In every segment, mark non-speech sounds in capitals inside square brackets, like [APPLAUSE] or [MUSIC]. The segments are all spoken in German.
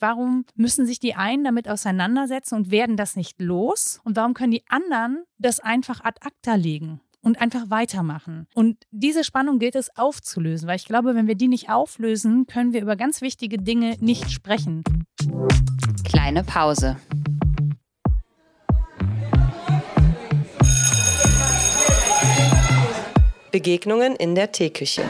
Warum müssen sich die einen damit auseinandersetzen und werden das nicht los? Und warum können die anderen das einfach ad acta legen? und einfach weitermachen. Und diese Spannung gilt es aufzulösen, weil ich glaube, wenn wir die nicht auflösen, können wir über ganz wichtige Dinge nicht sprechen. Kleine Pause. Begegnungen in der Teeküche.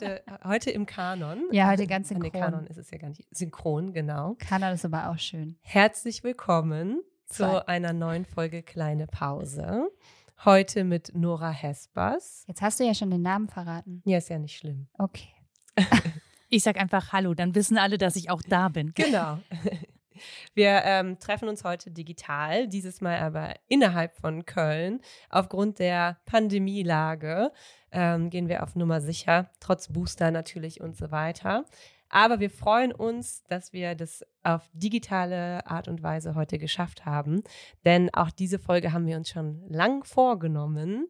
Heute, heute im Kanon. Ja, heute ganz synchron. Nee, Kanon ist es ja gar nicht. Synchron, genau. Kanon ist aber auch schön. Herzlich willkommen Zwei. zu einer neuen Folge Kleine Pause. Heute mit Nora Hespers. Jetzt hast du ja schon den Namen verraten. Ja, ist ja nicht schlimm. Okay. [LAUGHS] Ich sag einfach Hallo, dann wissen alle, dass ich auch da bin. Genau. [LAUGHS] Wir ähm, treffen uns heute digital, dieses Mal aber innerhalb von Köln. Aufgrund der Pandemielage ähm, gehen wir auf Nummer sicher, trotz Booster natürlich und so weiter. Aber wir freuen uns, dass wir das auf digitale Art und Weise heute geschafft haben. Denn auch diese Folge haben wir uns schon lang vorgenommen.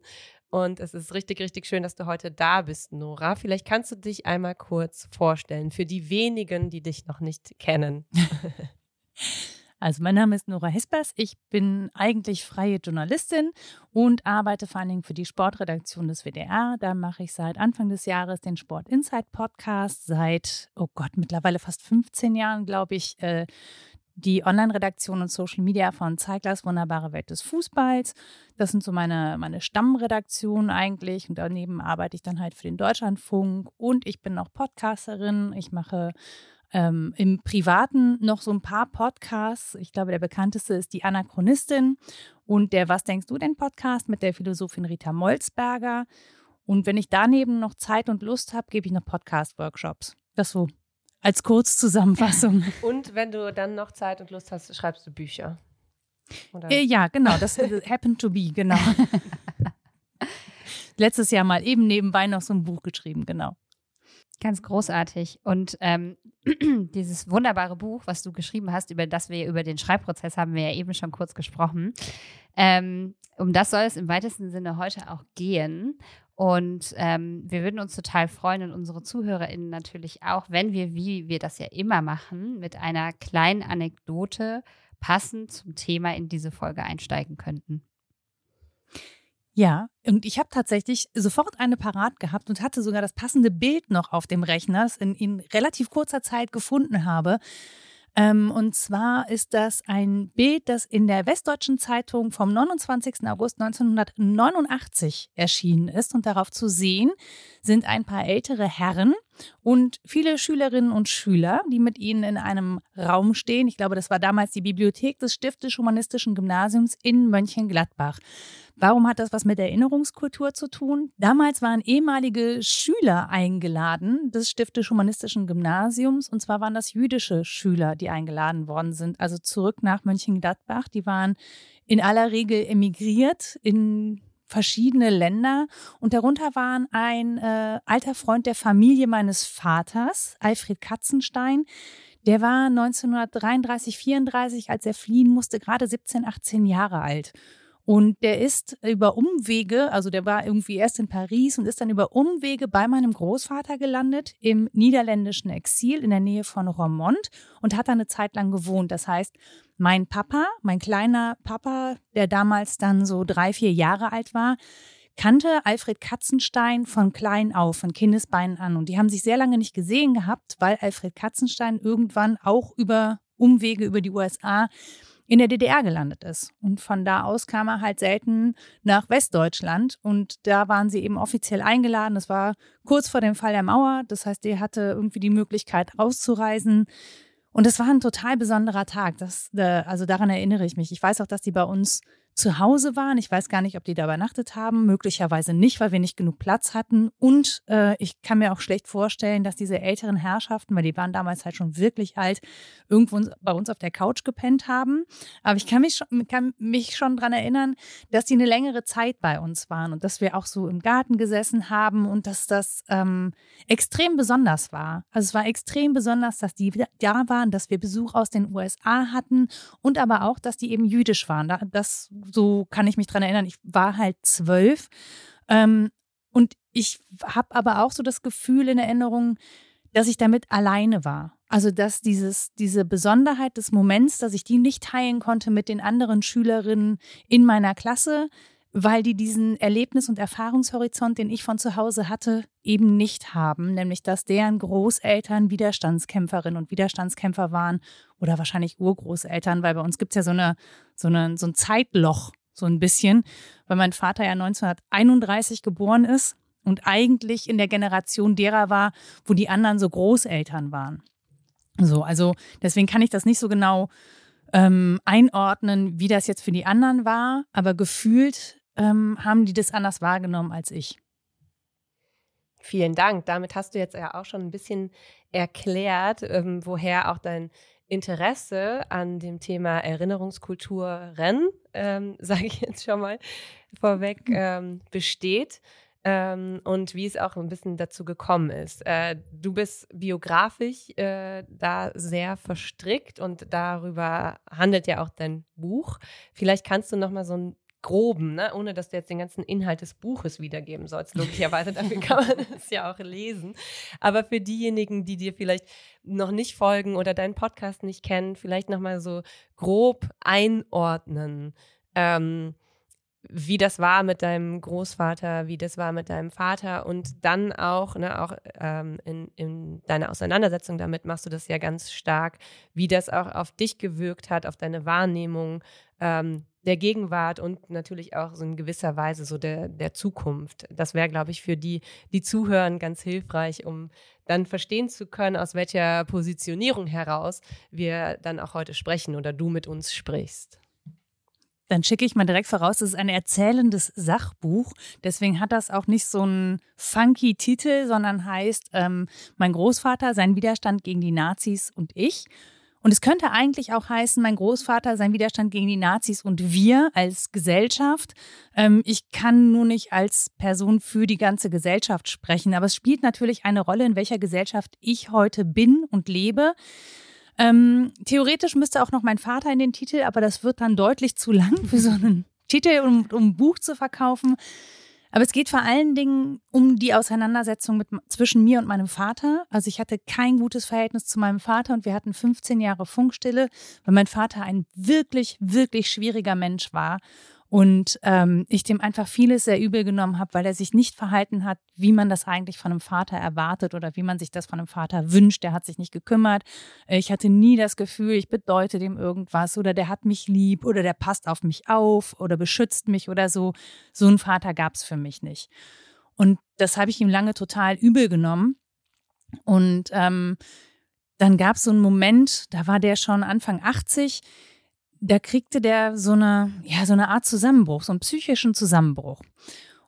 Und es ist richtig, richtig schön, dass du heute da bist, Nora. Vielleicht kannst du dich einmal kurz vorstellen für die wenigen, die dich noch nicht kennen. [LAUGHS] Also mein Name ist Nora Hespers. Ich bin eigentlich freie Journalistin und arbeite vor allen Dingen für die Sportredaktion des WDR. Da mache ich seit Anfang des Jahres den Sport Insight Podcast. Seit, oh Gott, mittlerweile fast 15 Jahren, glaube ich, äh, die Online-Redaktion und Social Media von Zeiglers Wunderbare Welt des Fußballs. Das sind so meine, meine Stammredaktionen eigentlich. Und daneben arbeite ich dann halt für den Deutschlandfunk und ich bin auch Podcasterin. Ich mache ähm, im Privaten noch so ein paar Podcasts. Ich glaube, der bekannteste ist die Anachronistin und der Was denkst du denn Podcast mit der Philosophin Rita Molzberger. Und wenn ich daneben noch Zeit und Lust habe, gebe ich noch Podcast-Workshops. Das so als Kurzzusammenfassung. [LAUGHS] Und wenn du dann noch Zeit und Lust hast, schreibst du Bücher. Äh, ja, genau. Das happened to be, genau. [LAUGHS] Letztes Jahr mal eben nebenbei noch so ein Buch geschrieben, genau. Ganz großartig. Und ähm, [CLEARS THROAT] dieses wunderbare Buch, was du geschrieben hast, über das wir über den Schreibprozess haben wir ja eben schon kurz gesprochen. Ähm, um das soll es im weitesten Sinne heute auch gehen. Und ähm, wir würden uns total freuen und unsere ZuhörerInnen natürlich auch, wenn wir, wie wir das ja immer machen, mit einer kleinen Anekdote passend zum Thema in diese Folge einsteigen könnten. Ja, und ich habe tatsächlich sofort eine parat gehabt und hatte sogar das passende Bild noch auf dem Rechner, das in, in relativ kurzer Zeit gefunden habe. Ähm, und zwar ist das ein Bild, das in der Westdeutschen Zeitung vom 29. August 1989 erschienen ist. Und darauf zu sehen sind ein paar ältere Herren und viele Schülerinnen und Schüler, die mit ihnen in einem Raum stehen. Ich glaube, das war damals die Bibliothek des Stiftisch-Humanistischen Gymnasiums in Mönchengladbach. Warum hat das was mit Erinnerungskultur zu tun? Damals waren ehemalige Schüler eingeladen des Stiftisch-Humanistischen Gymnasiums und zwar waren das jüdische Schüler, die eingeladen worden sind, also zurück nach Mönchengladbach. Die waren in aller Regel emigriert in verschiedene Länder und darunter waren ein äh, alter Freund der Familie meines Vaters, Alfred Katzenstein. Der war 1933, 34, als er fliehen musste, gerade 17, 18 Jahre alt. Und der ist über Umwege, also der war irgendwie erst in Paris und ist dann über Umwege bei meinem Großvater gelandet im niederländischen Exil in der Nähe von Romont und hat da eine Zeit lang gewohnt. Das heißt, mein Papa, mein kleiner Papa, der damals dann so drei, vier Jahre alt war, kannte Alfred Katzenstein von klein auf, von Kindesbeinen an. Und die haben sich sehr lange nicht gesehen gehabt, weil Alfred Katzenstein irgendwann auch über Umwege über die USA in der DDR gelandet ist. Und von da aus kam er halt selten nach Westdeutschland. Und da waren sie eben offiziell eingeladen. Das war kurz vor dem Fall der Mauer. Das heißt, er hatte irgendwie die Möglichkeit auszureisen. Und es war ein total besonderer Tag. Das, äh, also daran erinnere ich mich. Ich weiß auch, dass die bei uns zu Hause waren. Ich weiß gar nicht, ob die da übernachtet haben. Möglicherweise nicht, weil wir nicht genug Platz hatten. Und äh, ich kann mir auch schlecht vorstellen, dass diese älteren Herrschaften, weil die waren damals halt schon wirklich alt, irgendwo bei uns auf der Couch gepennt haben. Aber ich kann mich schon, kann mich schon dran erinnern, dass die eine längere Zeit bei uns waren und dass wir auch so im Garten gesessen haben und dass das ähm, extrem besonders war. Also es war extrem besonders, dass die da waren, dass wir Besuch aus den USA hatten und aber auch, dass die eben jüdisch waren. Das so kann ich mich dran erinnern. Ich war halt zwölf. Ähm, und ich habe aber auch so das Gefühl in Erinnerung, dass ich damit alleine war. Also, dass dieses, diese Besonderheit des Moments, dass ich die nicht teilen konnte mit den anderen Schülerinnen in meiner Klasse, weil die diesen Erlebnis- und Erfahrungshorizont, den ich von zu Hause hatte, eben nicht haben, nämlich dass deren Großeltern Widerstandskämpferinnen und Widerstandskämpfer waren oder wahrscheinlich Urgroßeltern, weil bei uns gibt es ja so, eine, so, eine, so ein Zeitloch, so ein bisschen, weil mein Vater ja 1931 geboren ist und eigentlich in der Generation derer war, wo die anderen so Großeltern waren. So, also deswegen kann ich das nicht so genau ähm, einordnen, wie das jetzt für die anderen war, aber gefühlt ähm, haben die das anders wahrgenommen als ich. Vielen Dank. Damit hast du jetzt ja auch schon ein bisschen erklärt, ähm, woher auch dein Interesse an dem Thema Erinnerungskulturen, ähm, [LAUGHS] sage ich jetzt schon mal vorweg, hm. ähm, besteht ähm, und wie es auch ein bisschen dazu gekommen ist. Äh, du bist biografisch äh, da sehr verstrickt und darüber handelt ja auch dein Buch. Vielleicht kannst du noch mal so einen groben, ne? ohne dass du jetzt den ganzen Inhalt des Buches wiedergeben sollst. Logischerweise, dafür kann man [LAUGHS] es ja auch lesen. Aber für diejenigen, die dir vielleicht noch nicht folgen oder deinen Podcast nicht kennen, vielleicht noch mal so grob einordnen. Ähm, wie das war mit deinem Großvater, wie das war mit deinem Vater und dann auch, ne, auch ähm, in, in deiner Auseinandersetzung damit machst du das ja ganz stark, wie das auch auf dich gewirkt hat, auf deine Wahrnehmung ähm, der Gegenwart und natürlich auch so in gewisser Weise so der, der Zukunft. Das wäre, glaube ich, für die, die zuhören, ganz hilfreich, um dann verstehen zu können, aus welcher Positionierung heraus wir dann auch heute sprechen oder du mit uns sprichst. Dann schicke ich mal direkt voraus, es ist ein erzählendes Sachbuch. Deswegen hat das auch nicht so einen funky Titel, sondern heißt ähm, Mein Großvater, sein Widerstand gegen die Nazis und ich. Und es könnte eigentlich auch heißen, mein Großvater, sein Widerstand gegen die Nazis und wir als Gesellschaft. Ähm, ich kann nur nicht als Person für die ganze Gesellschaft sprechen, aber es spielt natürlich eine Rolle, in welcher Gesellschaft ich heute bin und lebe. Ähm, theoretisch müsste auch noch mein Vater in den Titel, aber das wird dann deutlich zu lang für so einen Titel, um, um ein Buch zu verkaufen. Aber es geht vor allen Dingen um die Auseinandersetzung mit, zwischen mir und meinem Vater. Also ich hatte kein gutes Verhältnis zu meinem Vater und wir hatten 15 Jahre Funkstille, weil mein Vater ein wirklich, wirklich schwieriger Mensch war und ähm, ich dem einfach vieles sehr übel genommen habe, weil er sich nicht verhalten hat, wie man das eigentlich von einem Vater erwartet oder wie man sich das von einem Vater wünscht. Der hat sich nicht gekümmert. Ich hatte nie das Gefühl, ich bedeute dem irgendwas oder der hat mich lieb oder der passt auf mich auf oder beschützt mich oder so. So einen Vater gab es für mich nicht. Und das habe ich ihm lange total übel genommen. Und ähm, dann gab es so einen Moment, da war der schon Anfang 80 da kriegte der so eine, ja, so eine Art Zusammenbruch, so einen psychischen Zusammenbruch.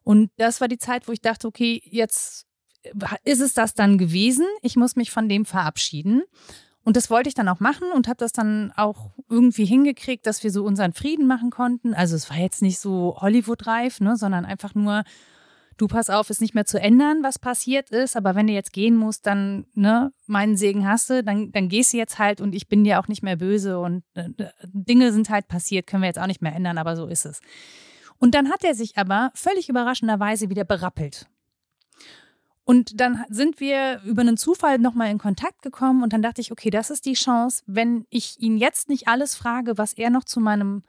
Und das war die Zeit, wo ich dachte, okay, jetzt ist es das dann gewesen. Ich muss mich von dem verabschieden. Und das wollte ich dann auch machen und habe das dann auch irgendwie hingekriegt, dass wir so unseren Frieden machen konnten. Also es war jetzt nicht so Hollywood-reif, ne, sondern einfach nur, du pass auf, ist nicht mehr zu ändern, was passiert ist, aber wenn du jetzt gehen musst, dann, ne, meinen Segen hast du, dann, dann gehst du jetzt halt und ich bin dir auch nicht mehr böse und äh, Dinge sind halt passiert, können wir jetzt auch nicht mehr ändern, aber so ist es. Und dann hat er sich aber völlig überraschenderweise wieder berappelt. Und dann sind wir über einen Zufall nochmal in Kontakt gekommen und dann dachte ich, okay, das ist die Chance, wenn ich ihn jetzt nicht alles frage, was er noch zu meinem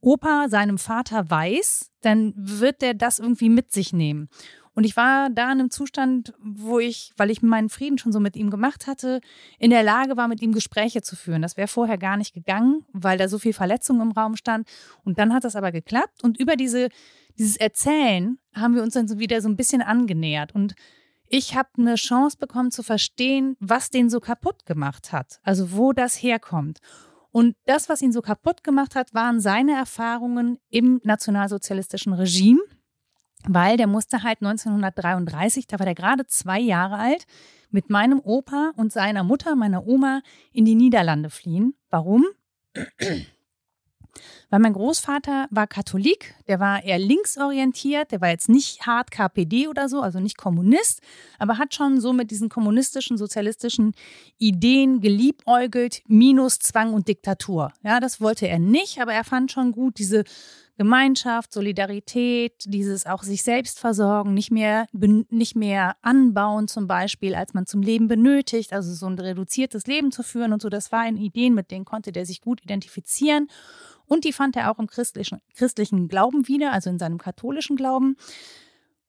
Opa seinem Vater weiß, dann wird der das irgendwie mit sich nehmen. Und ich war da in einem Zustand, wo ich, weil ich meinen Frieden schon so mit ihm gemacht hatte, in der Lage war, mit ihm Gespräche zu führen. Das wäre vorher gar nicht gegangen, weil da so viel Verletzung im Raum stand. Und dann hat das aber geklappt. Und über diese, dieses Erzählen haben wir uns dann so wieder so ein bisschen angenähert. Und ich habe eine Chance bekommen zu verstehen, was den so kaputt gemacht hat. Also wo das herkommt. Und das, was ihn so kaputt gemacht hat, waren seine Erfahrungen im nationalsozialistischen Regime, weil der musste halt 1933, da war der gerade zwei Jahre alt, mit meinem Opa und seiner Mutter, meiner Oma, in die Niederlande fliehen. Warum? Weil mein Großvater war Katholik, der war eher linksorientiert, der war jetzt nicht hart KPD oder so, also nicht Kommunist, aber hat schon so mit diesen kommunistischen, sozialistischen Ideen geliebäugelt, minus Zwang und Diktatur. Ja, das wollte er nicht, aber er fand schon gut diese Gemeinschaft, Solidarität, dieses auch sich selbst versorgen, nicht mehr, nicht mehr anbauen zum Beispiel, als man zum Leben benötigt, also so ein reduziertes Leben zu führen und so. Das waren Ideen, mit denen konnte der sich gut identifizieren. Und die fand er auch im christlichen, christlichen Glauben wieder, also in seinem katholischen Glauben.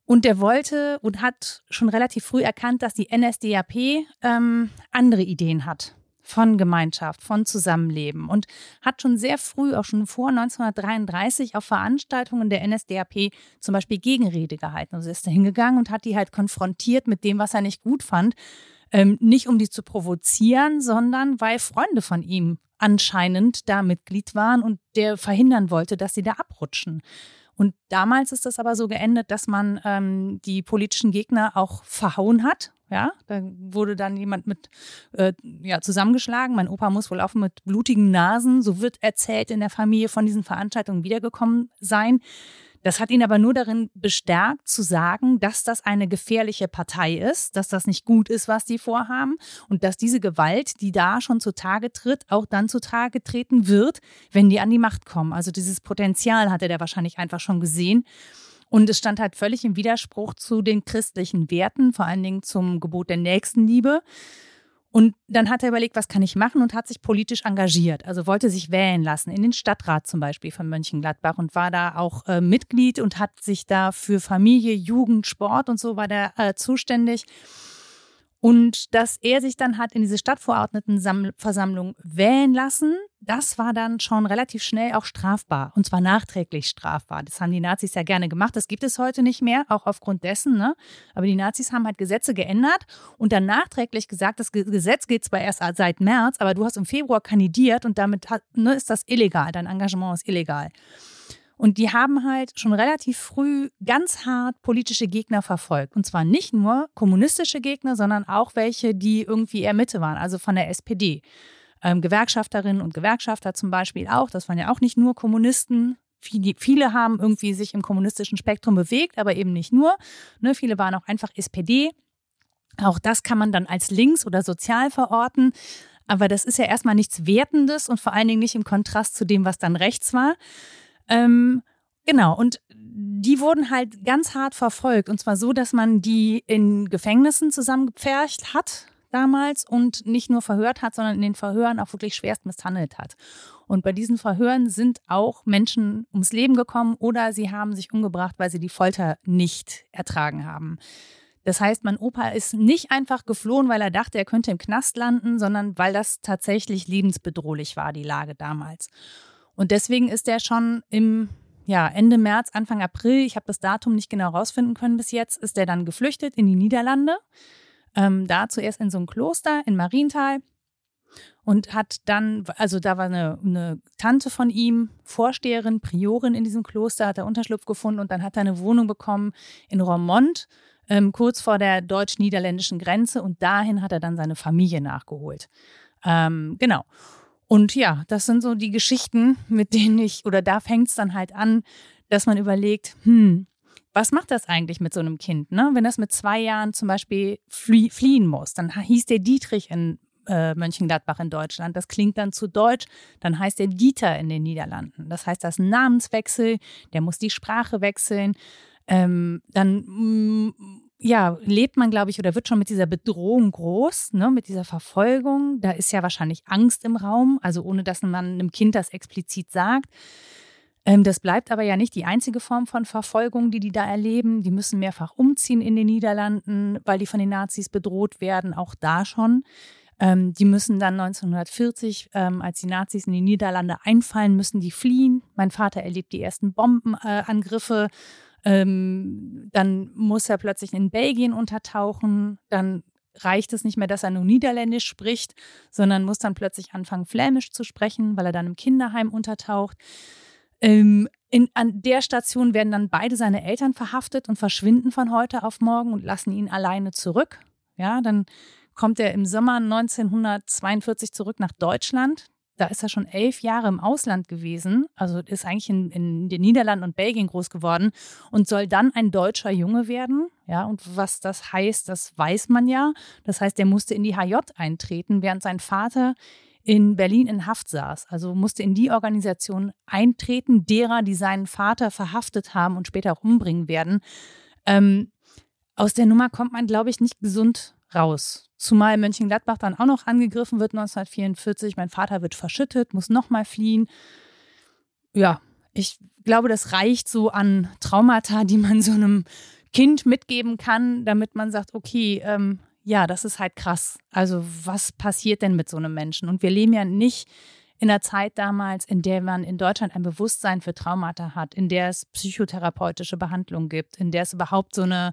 Und der wollte und hat schon relativ früh erkannt, dass die NSDAP ähm, andere Ideen hat von Gemeinschaft, von Zusammenleben und hat schon sehr früh, auch schon vor 1933, auf Veranstaltungen der NSDAP zum Beispiel Gegenrede gehalten. Also ist er hingegangen und hat die halt konfrontiert mit dem, was er nicht gut fand. Ähm, nicht um die zu provozieren, sondern weil Freunde von ihm anscheinend da Mitglied waren und der verhindern wollte, dass sie da abrutschen. Und damals ist das aber so geendet, dass man ähm, die politischen Gegner auch verhauen hat. Ja, da wurde dann jemand mit äh, ja, zusammengeschlagen. Mein Opa muss wohl auch mit blutigen Nasen, so wird erzählt, in der Familie von diesen Veranstaltungen wiedergekommen sein. Das hat ihn aber nur darin bestärkt zu sagen, dass das eine gefährliche Partei ist, dass das nicht gut ist, was die vorhaben und dass diese Gewalt, die da schon zutage tritt, auch dann zutage treten wird, wenn die an die Macht kommen. Also dieses Potenzial hatte der wahrscheinlich einfach schon gesehen. Und es stand halt völlig im Widerspruch zu den christlichen Werten, vor allen Dingen zum Gebot der Nächstenliebe. Und dann hat er überlegt, was kann ich machen und hat sich politisch engagiert. Also wollte sich wählen lassen, in den Stadtrat zum Beispiel von Mönchengladbach und war da auch äh, Mitglied und hat sich da für Familie, Jugend, Sport und so war der äh, zuständig. Und dass er sich dann hat in diese Stadtverordnetenversammlung wählen lassen, das war dann schon relativ schnell auch strafbar. Und zwar nachträglich strafbar. Das haben die Nazis ja gerne gemacht. Das gibt es heute nicht mehr, auch aufgrund dessen. Ne? Aber die Nazis haben halt Gesetze geändert und dann nachträglich gesagt, das Gesetz geht zwar erst seit März, aber du hast im Februar kandidiert und damit hat, ne, ist das illegal. Dein Engagement ist illegal. Und die haben halt schon relativ früh ganz hart politische Gegner verfolgt. Und zwar nicht nur kommunistische Gegner, sondern auch welche, die irgendwie eher Mitte waren, also von der SPD. Ähm, Gewerkschafterinnen und Gewerkschafter zum Beispiel auch. Das waren ja auch nicht nur Kommunisten. Viele, haben irgendwie sich im kommunistischen Spektrum bewegt, aber eben nicht nur. Ne, viele waren auch einfach SPD. Auch das kann man dann als links oder sozial verorten. Aber das ist ja erstmal nichts Wertendes und vor allen Dingen nicht im Kontrast zu dem, was dann rechts war. Ähm, genau, und die wurden halt ganz hart verfolgt. Und zwar so, dass man die in Gefängnissen zusammengepfercht hat damals und nicht nur verhört hat, sondern in den Verhören auch wirklich schwerst misshandelt hat. Und bei diesen Verhören sind auch Menschen ums Leben gekommen oder sie haben sich umgebracht, weil sie die Folter nicht ertragen haben. Das heißt, mein Opa ist nicht einfach geflohen, weil er dachte, er könnte im Knast landen, sondern weil das tatsächlich lebensbedrohlich war, die Lage damals. Und deswegen ist er schon im ja, Ende März, Anfang April, ich habe das Datum nicht genau rausfinden können bis jetzt, ist er dann geflüchtet in die Niederlande. Ähm, da zuerst in so ein Kloster in Marienthal und hat dann, also da war eine, eine, Tante von ihm, Vorsteherin, Priorin in diesem Kloster, hat er Unterschlupf gefunden und dann hat er eine Wohnung bekommen in Romont, ähm, kurz vor der deutsch-niederländischen Grenze und dahin hat er dann seine Familie nachgeholt. Ähm, genau. Und ja, das sind so die Geschichten, mit denen ich, oder da fängt es dann halt an, dass man überlegt, hm, was macht das eigentlich mit so einem Kind? Ne? Wenn das mit zwei Jahren zum Beispiel flie fliehen muss, dann hieß der Dietrich in äh, Mönchengladbach in Deutschland. Das klingt dann zu deutsch, dann heißt der Dieter in den Niederlanden. Das heißt, das ist ein Namenswechsel, der muss die Sprache wechseln. Ähm, dann mm, ja, lebt man, glaube ich, oder wird schon mit dieser Bedrohung groß, ne, mit dieser Verfolgung. Da ist ja wahrscheinlich Angst im Raum, also ohne dass man einem Kind das explizit sagt. Ähm, das bleibt aber ja nicht die einzige Form von Verfolgung, die die da erleben. Die müssen mehrfach umziehen in den Niederlanden, weil die von den Nazis bedroht werden, auch da schon. Ähm, die müssen dann 1940, ähm, als die Nazis in die Niederlande einfallen, müssen die fliehen. Mein Vater erlebt die ersten Bombenangriffe ähm, dann muss er plötzlich in Belgien untertauchen. Dann reicht es nicht mehr, dass er nur Niederländisch spricht, sondern muss dann plötzlich anfangen, Flämisch zu sprechen, weil er dann im Kinderheim untertaucht. Ähm, in, an der Station werden dann beide seine Eltern verhaftet und verschwinden von heute auf morgen und lassen ihn alleine zurück. Ja, dann kommt er im Sommer 1942 zurück nach Deutschland. Da ist er schon elf Jahre im Ausland gewesen, also ist eigentlich in, in den Niederlanden und Belgien groß geworden und soll dann ein deutscher Junge werden. Ja, und was das heißt, das weiß man ja. Das heißt, er musste in die HJ eintreten, während sein Vater in Berlin in Haft saß. Also musste in die Organisation eintreten, derer, die seinen Vater verhaftet haben und später auch umbringen werden. Ähm, aus der Nummer kommt man, glaube ich, nicht gesund raus. Zumal Mönchengladbach dann auch noch angegriffen wird 1944. Mein Vater wird verschüttet, muss nochmal fliehen. Ja, ich glaube, das reicht so an Traumata, die man so einem Kind mitgeben kann, damit man sagt, okay, ähm, ja, das ist halt krass. Also was passiert denn mit so einem Menschen? Und wir leben ja nicht in der Zeit damals, in der man in Deutschland ein Bewusstsein für Traumata hat, in der es psychotherapeutische Behandlung gibt, in der es überhaupt so eine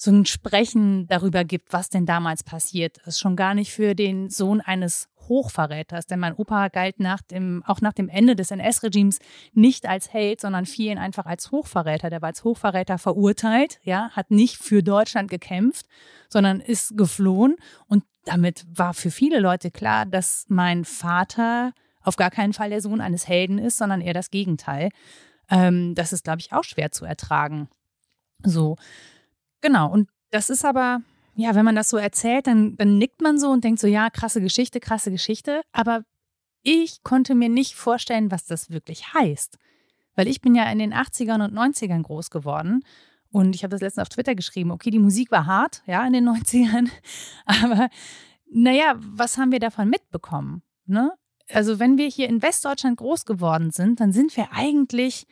so ein Sprechen darüber gibt, was denn damals passiert ist. Schon gar nicht für den Sohn eines Hochverräters, denn mein Opa galt nach dem, auch nach dem Ende des NS-Regimes nicht als Held, sondern fiel einfach als Hochverräter. Der war als Hochverräter verurteilt, ja, hat nicht für Deutschland gekämpft, sondern ist geflohen. Und damit war für viele Leute klar, dass mein Vater auf gar keinen Fall der Sohn eines Helden ist, sondern eher das Gegenteil. Ähm, das ist, glaube ich, auch schwer zu ertragen. So. Genau, und das ist aber, ja, wenn man das so erzählt, dann, dann nickt man so und denkt so, ja, krasse Geschichte, krasse Geschichte. Aber ich konnte mir nicht vorstellen, was das wirklich heißt. Weil ich bin ja in den 80ern und 90ern groß geworden. Und ich habe das letztens auf Twitter geschrieben, okay, die Musik war hart, ja, in den [LAUGHS] 90ern. Aber naja, was haben wir davon mitbekommen? Ne? Also wenn wir hier in Westdeutschland groß geworden sind, dann sind wir eigentlich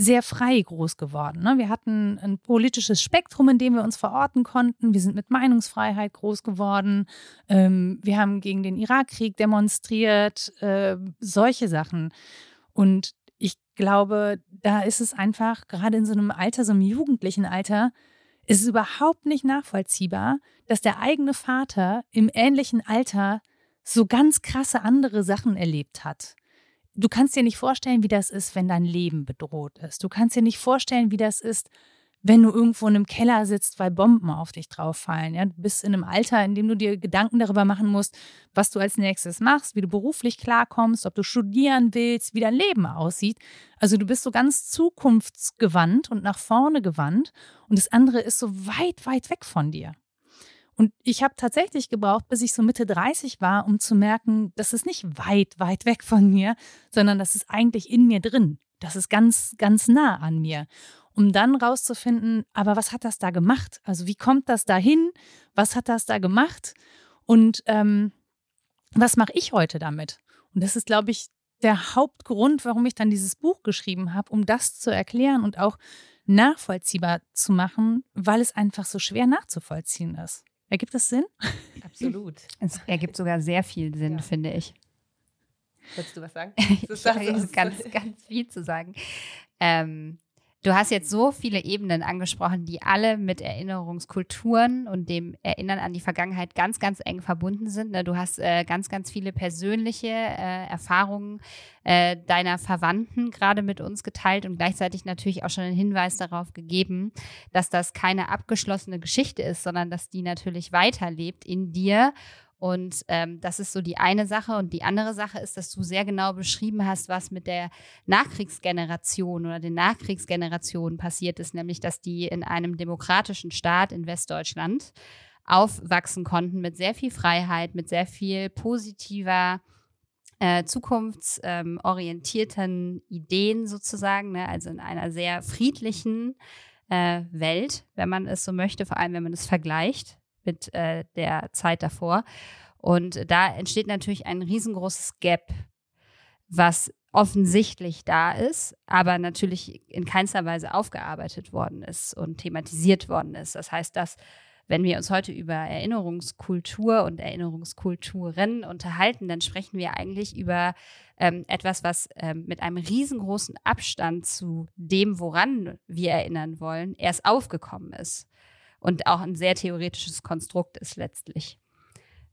sehr frei groß geworden. Ne? Wir hatten ein politisches Spektrum, in dem wir uns verorten konnten. Wir sind mit Meinungsfreiheit groß geworden. Ähm, wir haben gegen den Irakkrieg demonstriert, äh, solche Sachen. Und ich glaube, da ist es einfach, gerade in so einem Alter, so einem jugendlichen Alter, ist es überhaupt nicht nachvollziehbar, dass der eigene Vater im ähnlichen Alter so ganz krasse andere Sachen erlebt hat du kannst dir nicht vorstellen, wie das ist, wenn dein Leben bedroht ist. Du kannst dir nicht vorstellen, wie das ist, wenn du irgendwo in einem Keller sitzt, weil Bomben auf dich drauf fallen. Ja? Du bist in einem Alter, in dem du dir Gedanken darüber machen musst, was du als nächstes machst, wie du beruflich klarkommst, ob du studieren willst, wie dein Leben aussieht. Also du bist so ganz zukunftsgewandt und nach vorne gewandt und das andere ist so weit, weit weg von dir. Und ich habe tatsächlich gebraucht, bis ich so Mitte 30 war, um zu merken, das ist nicht weit, weit weg von mir, sondern das ist eigentlich in mir drin. Das ist ganz, ganz nah an mir. Um dann rauszufinden, aber was hat das da gemacht? Also wie kommt das dahin? Was hat das da gemacht? Und ähm, was mache ich heute damit? Und das ist, glaube ich, der Hauptgrund, warum ich dann dieses Buch geschrieben habe, um das zu erklären und auch nachvollziehbar zu machen, weil es einfach so schwer nachzuvollziehen ist. Ergibt das Sinn? Absolut. [LAUGHS] Es ergibt sogar sehr viel Sinn, ja. finde ich. Willst du was sagen? [LAUGHS] ich habe ganz, ganz viel zu sagen. Ähm, Du hast jetzt so viele Ebenen angesprochen, die alle mit Erinnerungskulturen und dem Erinnern an die Vergangenheit ganz, ganz eng verbunden sind. Ne? Du hast äh, ganz, ganz viele persönliche äh, Erfahrungen äh, deiner Verwandten gerade mit uns geteilt und gleichzeitig natürlich auch schon einen Hinweis darauf gegeben, dass das keine abgeschlossene Geschichte ist, sondern dass die natürlich weiterlebt in dir und ähm, das ist so die eine Sache. Und die andere Sache ist, dass du sehr genau beschrieben hast, was mit der Nachkriegsgeneration oder den Nachkriegsgenerationen passiert ist, nämlich dass die in einem demokratischen Staat in Westdeutschland aufwachsen konnten mit sehr viel Freiheit, mit sehr viel positiver äh, zukunftsorientierten Ideen sozusagen, ne? also in einer sehr friedlichen äh, Welt, wenn man es so möchte, vor allem wenn man es vergleicht mit äh, der Zeit davor. Und da entsteht natürlich ein riesengroßes Gap, was offensichtlich da ist, aber natürlich in keinster Weise aufgearbeitet worden ist und thematisiert worden ist. Das heißt, dass wenn wir uns heute über Erinnerungskultur und Erinnerungskulturen unterhalten, dann sprechen wir eigentlich über ähm, etwas, was ähm, mit einem riesengroßen Abstand zu dem, woran wir erinnern wollen, erst aufgekommen ist. Und auch ein sehr theoretisches Konstrukt ist letztlich.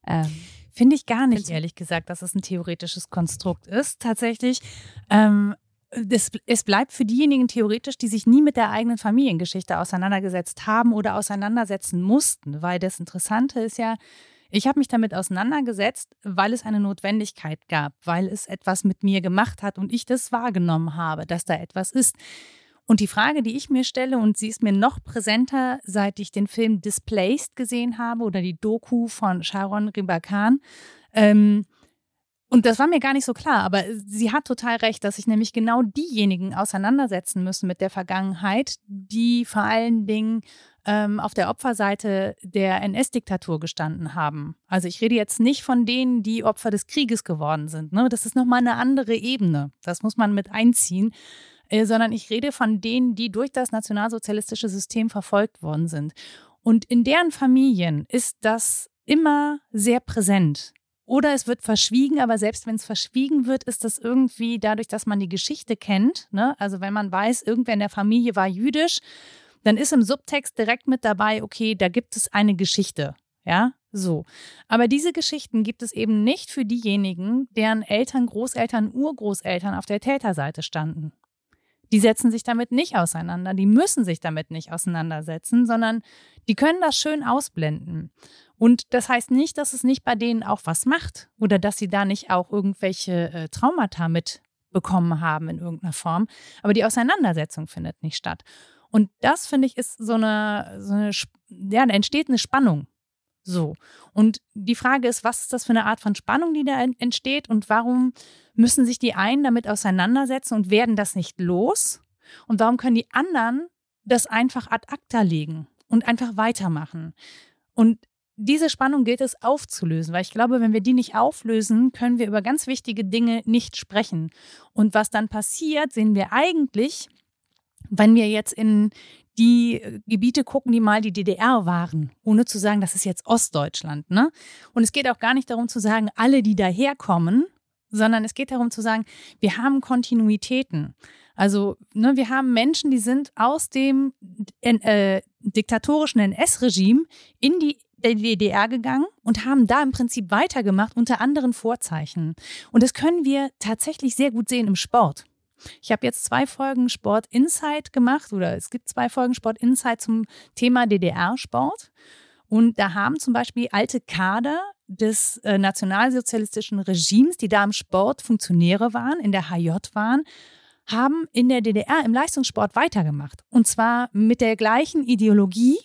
Ähm, Finde ich gar nicht, ehrlich gesagt, dass es ein theoretisches Konstrukt ist. Tatsächlich, ähm, das, es bleibt für diejenigen theoretisch, die sich nie mit der eigenen Familiengeschichte auseinandergesetzt haben oder auseinandersetzen mussten, weil das Interessante ist ja, ich habe mich damit auseinandergesetzt, weil es eine Notwendigkeit gab, weil es etwas mit mir gemacht hat und ich das wahrgenommen habe, dass da etwas ist. Und die Frage, die ich mir stelle, und sie ist mir noch präsenter, seit ich den Film Displaced gesehen habe oder die Doku von Sharon Ribakan, ähm, und das war mir gar nicht so klar, aber sie hat total recht, dass sich nämlich genau diejenigen auseinandersetzen müssen mit der Vergangenheit, die vor allen Dingen ähm, auf der Opferseite der NS-Diktatur gestanden haben. Also ich rede jetzt nicht von denen, die Opfer des Krieges geworden sind. Ne? Das ist nochmal eine andere Ebene. Das muss man mit einziehen. Äh, sondern ich rede von denen, die durch das nationalsozialistische System verfolgt worden sind. Und in deren Familien ist das immer sehr präsent. Oder es wird verschwiegen, aber selbst wenn es verschwiegen wird, ist das irgendwie dadurch, dass man die Geschichte kennt. Ne? Also wenn man weiß, irgendwer in der Familie war jüdisch, dann ist im Subtext direkt mit dabei, okay, da gibt es eine Geschichte. Ja, so. Aber diese Geschichten gibt es eben nicht für diejenigen, deren Eltern, Großeltern, Urgroßeltern auf der Täterseite standen. Die setzen sich damit nicht auseinander, die müssen sich damit nicht auseinandersetzen, sondern die können das schön ausblenden. Und das heißt nicht, dass es nicht bei denen auch was macht oder dass sie da nicht auch irgendwelche äh, Traumata mitbekommen haben in irgendeiner Form. Aber die Auseinandersetzung findet nicht statt. Und das, finde ich, ist so eine, so eine, ja, da entsteht eine Spannung. So. Und die Frage ist, was ist das für eine Art von Spannung, die da entsteht und warum müssen sich die einen damit auseinandersetzen und werden das nicht los? Und warum können die anderen das einfach ad acta legen und einfach weitermachen? Und diese Spannung gilt es aufzulösen, weil ich glaube, wenn wir die nicht auflösen, können wir über ganz wichtige Dinge nicht sprechen. Und was dann passiert, sehen wir eigentlich, wenn wir jetzt in die Gebiete gucken, die mal die DDR waren, ohne zu sagen, das ist jetzt Ostdeutschland. Ne? Und es geht auch gar nicht darum zu sagen, alle, die daherkommen, sondern es geht darum zu sagen, wir haben Kontinuitäten. Also ne, wir haben Menschen, die sind aus dem äh, diktatorischen NS-Regime in die DDR gegangen und haben da im Prinzip weitergemacht unter anderen Vorzeichen. Und das können wir tatsächlich sehr gut sehen im Sport. Ich habe jetzt zwei Folgen Sport Insight gemacht oder es gibt zwei Folgen Sport Insight zum Thema DDR-Sport. Und da haben zum Beispiel alte Kader des äh, nationalsozialistischen Regimes, die da im Sport Funktionäre waren, in der HJ waren, haben in der DDR im Leistungssport weitergemacht. Und zwar mit der gleichen Ideologie,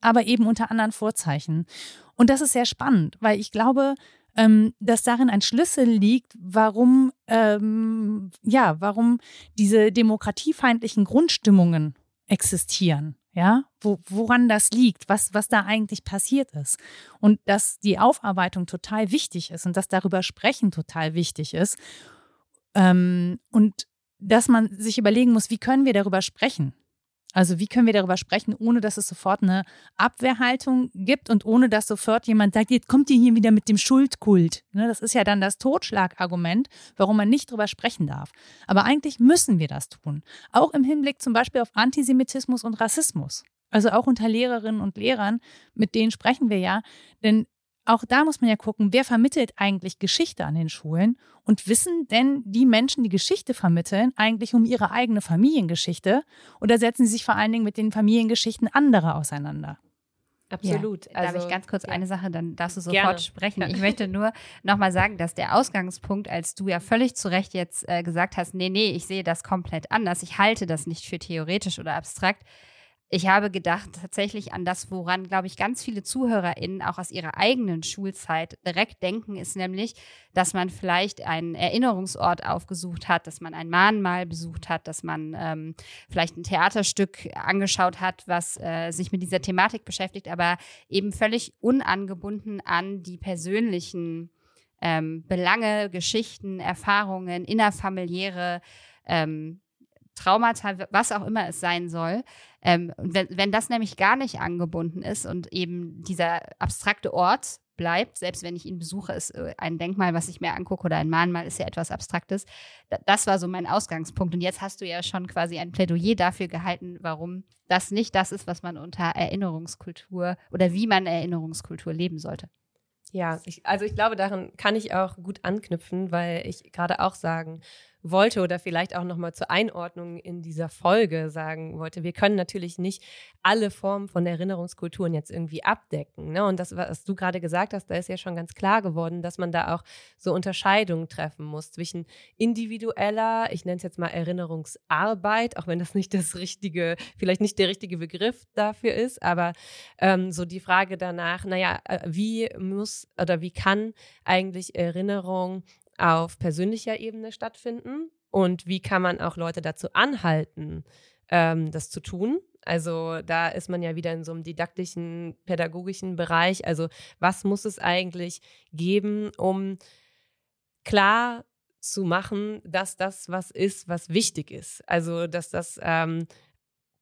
aber eben unter anderen Vorzeichen. Und das ist sehr spannend, weil ich glaube, ähm, dass darin ein Schlüssel liegt, warum, ähm, ja, warum diese demokratiefeindlichen Grundstimmungen existieren. Ja, wo, woran das liegt, was, was da eigentlich passiert ist. Und dass die Aufarbeitung total wichtig ist und dass darüber sprechen total wichtig ist. Ähm, und dass man sich überlegen muss, wie können wir darüber sprechen? Also wie können wir darüber sprechen, ohne dass es sofort eine Abwehrhaltung gibt und ohne dass sofort jemand sagt, jetzt kommt ihr hier wieder mit dem Schuldkult. Ne, das ist ja dann das Totschlagargument, warum man nicht darüber sprechen darf. Aber eigentlich müssen wir das tun. Auch im Hinblick zum Beispiel auf Antisemitismus und Rassismus. Also auch unter Lehrerinnen und Lehrern, mit denen sprechen wir ja. Denn auch da muss man ja gucken, wer vermittelt eigentlich Geschichte an den Schulen und wissen denn die Menschen, die Geschichte vermitteln, eigentlich um ihre eigene Familiengeschichte oder setzen sie sich vor allen Dingen mit den Familiengeschichten anderer auseinander? Absolut. Ja. Also, Darf ich ganz kurz ja. eine Sache, dann darfst du sofort Gerne. sprechen. Ich möchte nur nochmal sagen, dass der Ausgangspunkt, als du ja völlig zu Recht jetzt äh, gesagt hast, nee, nee, ich sehe das komplett anders, ich halte das nicht für theoretisch oder abstrakt, ich habe gedacht tatsächlich an das, woran, glaube ich, ganz viele ZuhörerInnen auch aus ihrer eigenen Schulzeit direkt denken, ist nämlich, dass man vielleicht einen Erinnerungsort aufgesucht hat, dass man ein Mahnmal besucht hat, dass man ähm, vielleicht ein Theaterstück angeschaut hat, was äh, sich mit dieser Thematik beschäftigt, aber eben völlig unangebunden an die persönlichen ähm, Belange, Geschichten, Erfahrungen, innerfamiliäre ähm, Traumata, was auch immer es sein soll. Ähm, wenn, wenn das nämlich gar nicht angebunden ist und eben dieser abstrakte Ort bleibt. Selbst wenn ich ihn besuche, ist äh, ein Denkmal, was ich mir angucke oder ein Mahnmal, ist ja etwas Abstraktes. Das war so mein Ausgangspunkt. Und jetzt hast du ja schon quasi ein Plädoyer dafür gehalten, warum das nicht das ist, was man unter Erinnerungskultur oder wie man Erinnerungskultur leben sollte. Ja, ich, also ich glaube, daran kann ich auch gut anknüpfen, weil ich gerade auch sagen wollte oder vielleicht auch nochmal zur Einordnung in dieser Folge sagen wollte, wir können natürlich nicht alle Formen von Erinnerungskulturen jetzt irgendwie abdecken. Ne? Und das, was du gerade gesagt hast, da ist ja schon ganz klar geworden, dass man da auch so Unterscheidungen treffen muss zwischen individueller, ich nenne es jetzt mal Erinnerungsarbeit, auch wenn das nicht das richtige, vielleicht nicht der richtige Begriff dafür ist, aber ähm, so die Frage danach, naja, äh, wie muss oder wie kann eigentlich Erinnerung auf persönlicher Ebene stattfinden und wie kann man auch Leute dazu anhalten, ähm, das zu tun. Also da ist man ja wieder in so einem didaktischen, pädagogischen Bereich. Also was muss es eigentlich geben, um klar zu machen, dass das was ist, was wichtig ist. Also dass das ähm,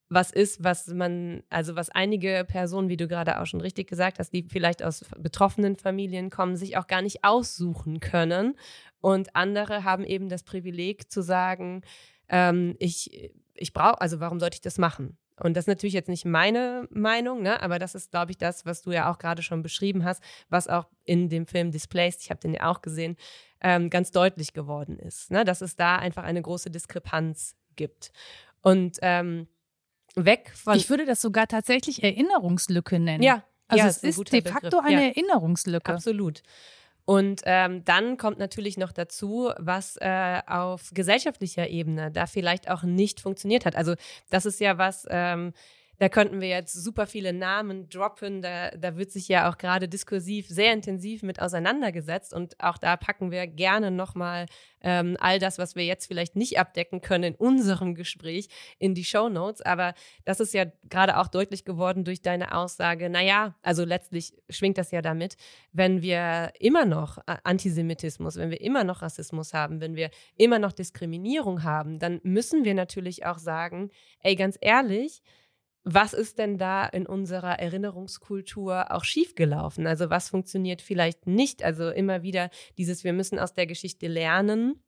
was ist, was man, also was einige Personen, wie du gerade auch schon richtig gesagt hast, die vielleicht aus betroffenen Familien kommen, sich auch gar nicht aussuchen können und andere haben eben das Privileg zu sagen, ähm, ich, ich brauche, also warum sollte ich das machen? Und das ist natürlich jetzt nicht meine Meinung, ne? aber das ist, glaube ich, das, was du ja auch gerade schon beschrieben hast, was auch in dem Film Displaced, ich habe den ja auch gesehen, ähm, ganz deutlich geworden ist, ne? dass es da einfach eine große Diskrepanz gibt. Und ähm, weg von. Ich würde das sogar tatsächlich Erinnerungslücke nennen. Ja. Also ja, es ist, ist de facto Begriff. eine ja. Erinnerungslücke. Absolut. Und ähm, dann kommt natürlich noch dazu, was äh, auf gesellschaftlicher Ebene da vielleicht auch nicht funktioniert hat. Also das ist ja was, ähm, da könnten wir jetzt super viele Namen droppen. Da, da wird sich ja auch gerade diskursiv sehr intensiv mit auseinandergesetzt. Und auch da packen wir gerne nochmal ähm, all das, was wir jetzt vielleicht nicht abdecken können in unserem Gespräch, in die Show Notes. Aber das ist ja gerade auch deutlich geworden durch deine Aussage. Naja, also letztlich schwingt das ja damit, wenn wir immer noch äh, Antisemitismus, wenn wir immer noch Rassismus haben, wenn wir immer noch Diskriminierung haben, dann müssen wir natürlich auch sagen, ey, ganz ehrlich, was ist denn da in unserer Erinnerungskultur auch schiefgelaufen? Also was funktioniert vielleicht nicht? Also immer wieder dieses, wir müssen aus der Geschichte lernen.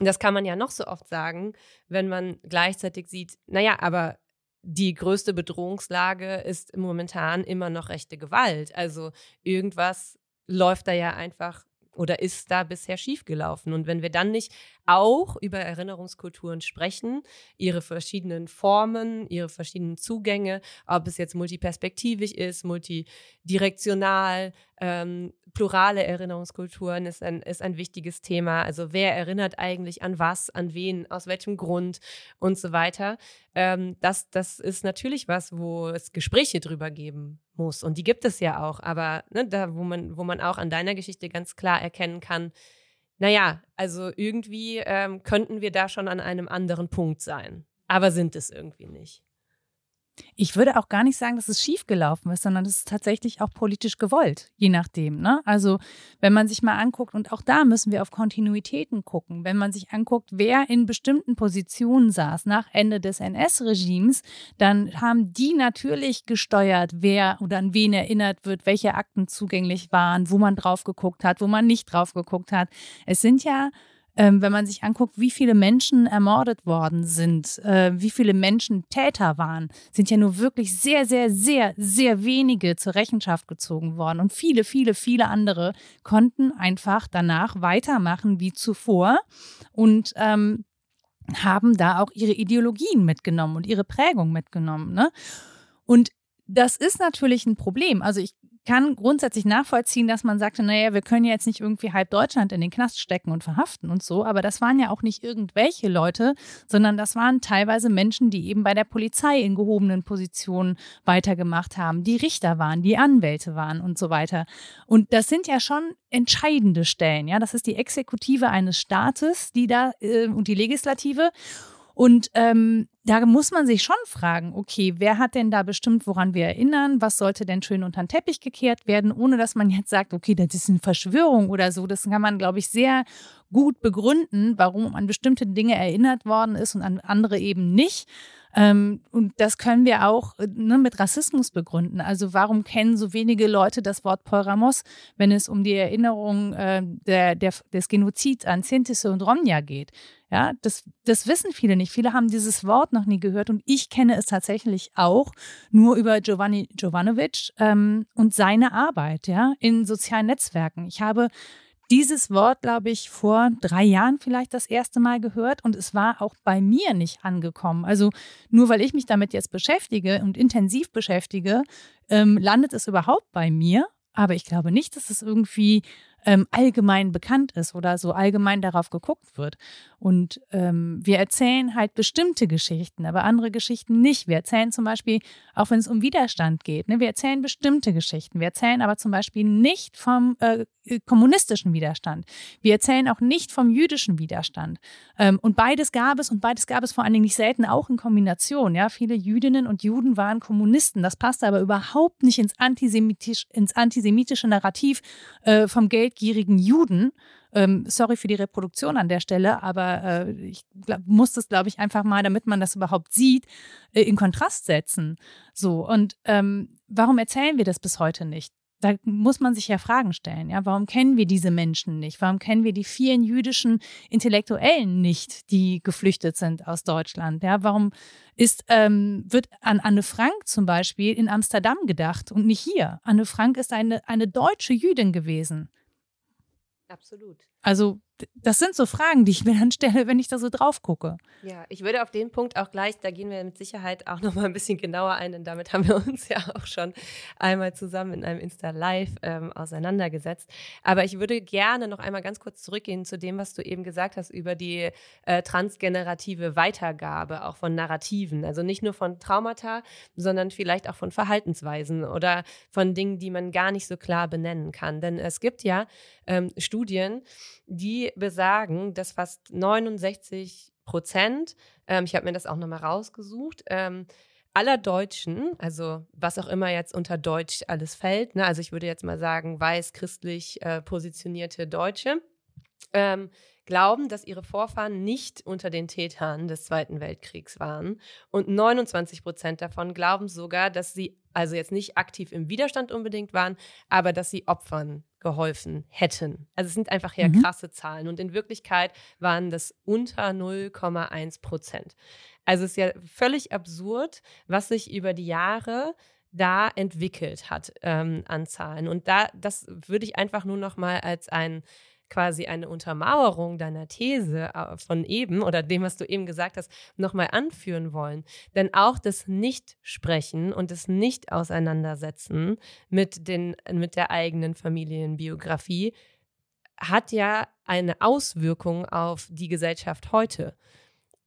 Das kann man ja noch so oft sagen, wenn man gleichzeitig sieht, naja, aber die größte Bedrohungslage ist momentan immer noch rechte Gewalt. Also irgendwas läuft da ja einfach oder ist da bisher schiefgelaufen? Und wenn wir dann nicht auch über Erinnerungskulturen sprechen, ihre verschiedenen Formen, ihre verschiedenen Zugänge, ob es jetzt multiperspektivisch ist, multidirektional, ähm, plurale Erinnerungskulturen ist ein, ist ein wichtiges Thema. Also wer erinnert eigentlich an was, an wen, aus welchem Grund und so weiter. Ähm, das, das ist natürlich was, wo es Gespräche drüber geben muss. Und die gibt es ja auch. Aber ne, da, wo man, wo man auch an deiner Geschichte ganz klar erkennen kann, naja, also irgendwie ähm, könnten wir da schon an einem anderen Punkt sein. Aber sind es irgendwie nicht. Ich würde auch gar nicht sagen, dass es schiefgelaufen ist, sondern es ist tatsächlich auch politisch gewollt, je nachdem. Ne? Also wenn man sich mal anguckt, und auch da müssen wir auf Kontinuitäten gucken, wenn man sich anguckt, wer in bestimmten Positionen saß nach Ende des NS-Regimes, dann haben die natürlich gesteuert, wer oder an wen erinnert wird, welche Akten zugänglich waren, wo man drauf geguckt hat, wo man nicht drauf geguckt hat. Es sind ja ähm, wenn man sich anguckt, wie viele Menschen ermordet worden sind, äh, wie viele Menschen Täter waren, sind ja nur wirklich sehr, sehr, sehr, sehr wenige zur Rechenschaft gezogen worden. Und viele, viele, viele andere konnten einfach danach weitermachen wie zuvor und ähm, haben da auch ihre Ideologien mitgenommen und ihre Prägung mitgenommen. Ne? Und das ist natürlich ein Problem. Also ich kann grundsätzlich nachvollziehen, dass man sagte, naja, wir können jetzt nicht irgendwie halb Deutschland in den Knast stecken und verhaften und so, aber das waren ja auch nicht irgendwelche Leute, sondern das waren teilweise Menschen, die eben bei der Polizei in gehobenen Positionen weitergemacht haben, die Richter waren, die Anwälte waren und so weiter. Und das sind ja schon entscheidende Stellen, ja, das ist die Exekutive eines Staates, die da äh, und die Legislative und ähm, da muss man sich schon fragen, okay, wer hat denn da bestimmt, woran wir erinnern? Was sollte denn schön unter den Teppich gekehrt werden, ohne dass man jetzt sagt, okay, das ist eine Verschwörung oder so. Das kann man, glaube ich, sehr gut begründen, warum an bestimmte Dinge erinnert worden ist und an andere eben nicht. Ähm, und das können wir auch ne, mit Rassismus begründen. Also warum kennen so wenige Leute das Wort Polramos, wenn es um die Erinnerung äh, der, der, des Genozids an Sintisse und Romnia geht? Ja, das, das wissen viele nicht. Viele haben dieses Wort noch nie gehört und ich kenne es tatsächlich auch nur über Giovanni Jovanovic ähm, und seine Arbeit ja, in sozialen Netzwerken. Ich habe dieses Wort, glaube ich, vor drei Jahren vielleicht das erste Mal gehört und es war auch bei mir nicht angekommen. Also nur weil ich mich damit jetzt beschäftige und intensiv beschäftige, ähm, landet es überhaupt bei mir. Aber ich glaube nicht, dass es irgendwie ähm, allgemein bekannt ist oder so allgemein darauf geguckt wird. Und ähm, wir erzählen halt bestimmte Geschichten, aber andere Geschichten nicht. Wir erzählen zum Beispiel, auch wenn es um Widerstand geht, ne, wir erzählen bestimmte Geschichten. Wir erzählen aber zum Beispiel nicht vom äh, kommunistischen Widerstand. Wir erzählen auch nicht vom jüdischen Widerstand. Ähm, und beides gab es und beides gab es vor allen Dingen nicht selten auch in Kombination. Ja, viele Jüdinnen und Juden waren Kommunisten. Das passte aber überhaupt nicht ins, antisemitisch, ins antisemitische Narrativ äh, vom geldgierigen Juden. Ähm, sorry für die Reproduktion an der Stelle, aber äh, ich glaub, muss das, glaube ich, einfach mal, damit man das überhaupt sieht, äh, in Kontrast setzen. So, und ähm, warum erzählen wir das bis heute nicht? Da muss man sich ja Fragen stellen. Ja, warum kennen wir diese Menschen nicht? Warum kennen wir die vielen jüdischen Intellektuellen nicht, die geflüchtet sind aus Deutschland? Ja, warum ist, ähm, wird an Anne Frank zum Beispiel in Amsterdam gedacht und nicht hier? Anne Frank ist eine, eine deutsche Jüdin gewesen. Absolut. Also das sind so Fragen, die ich mir dann stelle, wenn ich da so drauf gucke. Ja, ich würde auf den Punkt auch gleich, da gehen wir mit Sicherheit auch noch mal ein bisschen genauer ein, denn damit haben wir uns ja auch schon einmal zusammen in einem Insta Live ähm, auseinandergesetzt. Aber ich würde gerne noch einmal ganz kurz zurückgehen zu dem, was du eben gesagt hast über die äh, transgenerative Weitergabe auch von Narrativen. Also nicht nur von Traumata, sondern vielleicht auch von Verhaltensweisen oder von Dingen, die man gar nicht so klar benennen kann. Denn es gibt ja ähm, Studien, die besagen, dass fast 69 Prozent, ähm, ich habe mir das auch nochmal rausgesucht, ähm, aller Deutschen, also was auch immer jetzt unter Deutsch alles fällt, ne, also ich würde jetzt mal sagen, weiß, christlich äh, positionierte Deutsche, ähm, glauben, dass ihre Vorfahren nicht unter den Tätern des Zweiten Weltkriegs waren. Und 29 Prozent davon glauben sogar, dass sie also jetzt nicht aktiv im Widerstand unbedingt waren, aber dass sie Opfern geholfen hätten. Also es sind einfach ja mhm. krasse Zahlen und in Wirklichkeit waren das unter 0,1 Prozent. Also es ist ja völlig absurd, was sich über die Jahre da entwickelt hat ähm, an Zahlen. Und da, das würde ich einfach nur noch mal als ein quasi eine Untermauerung deiner These äh, von eben oder dem, was du eben gesagt hast, nochmal anführen wollen. Denn auch das Nicht-Sprechen und das Nicht-Auseinandersetzen mit, mit der eigenen Familienbiografie hat ja eine Auswirkung auf die Gesellschaft heute.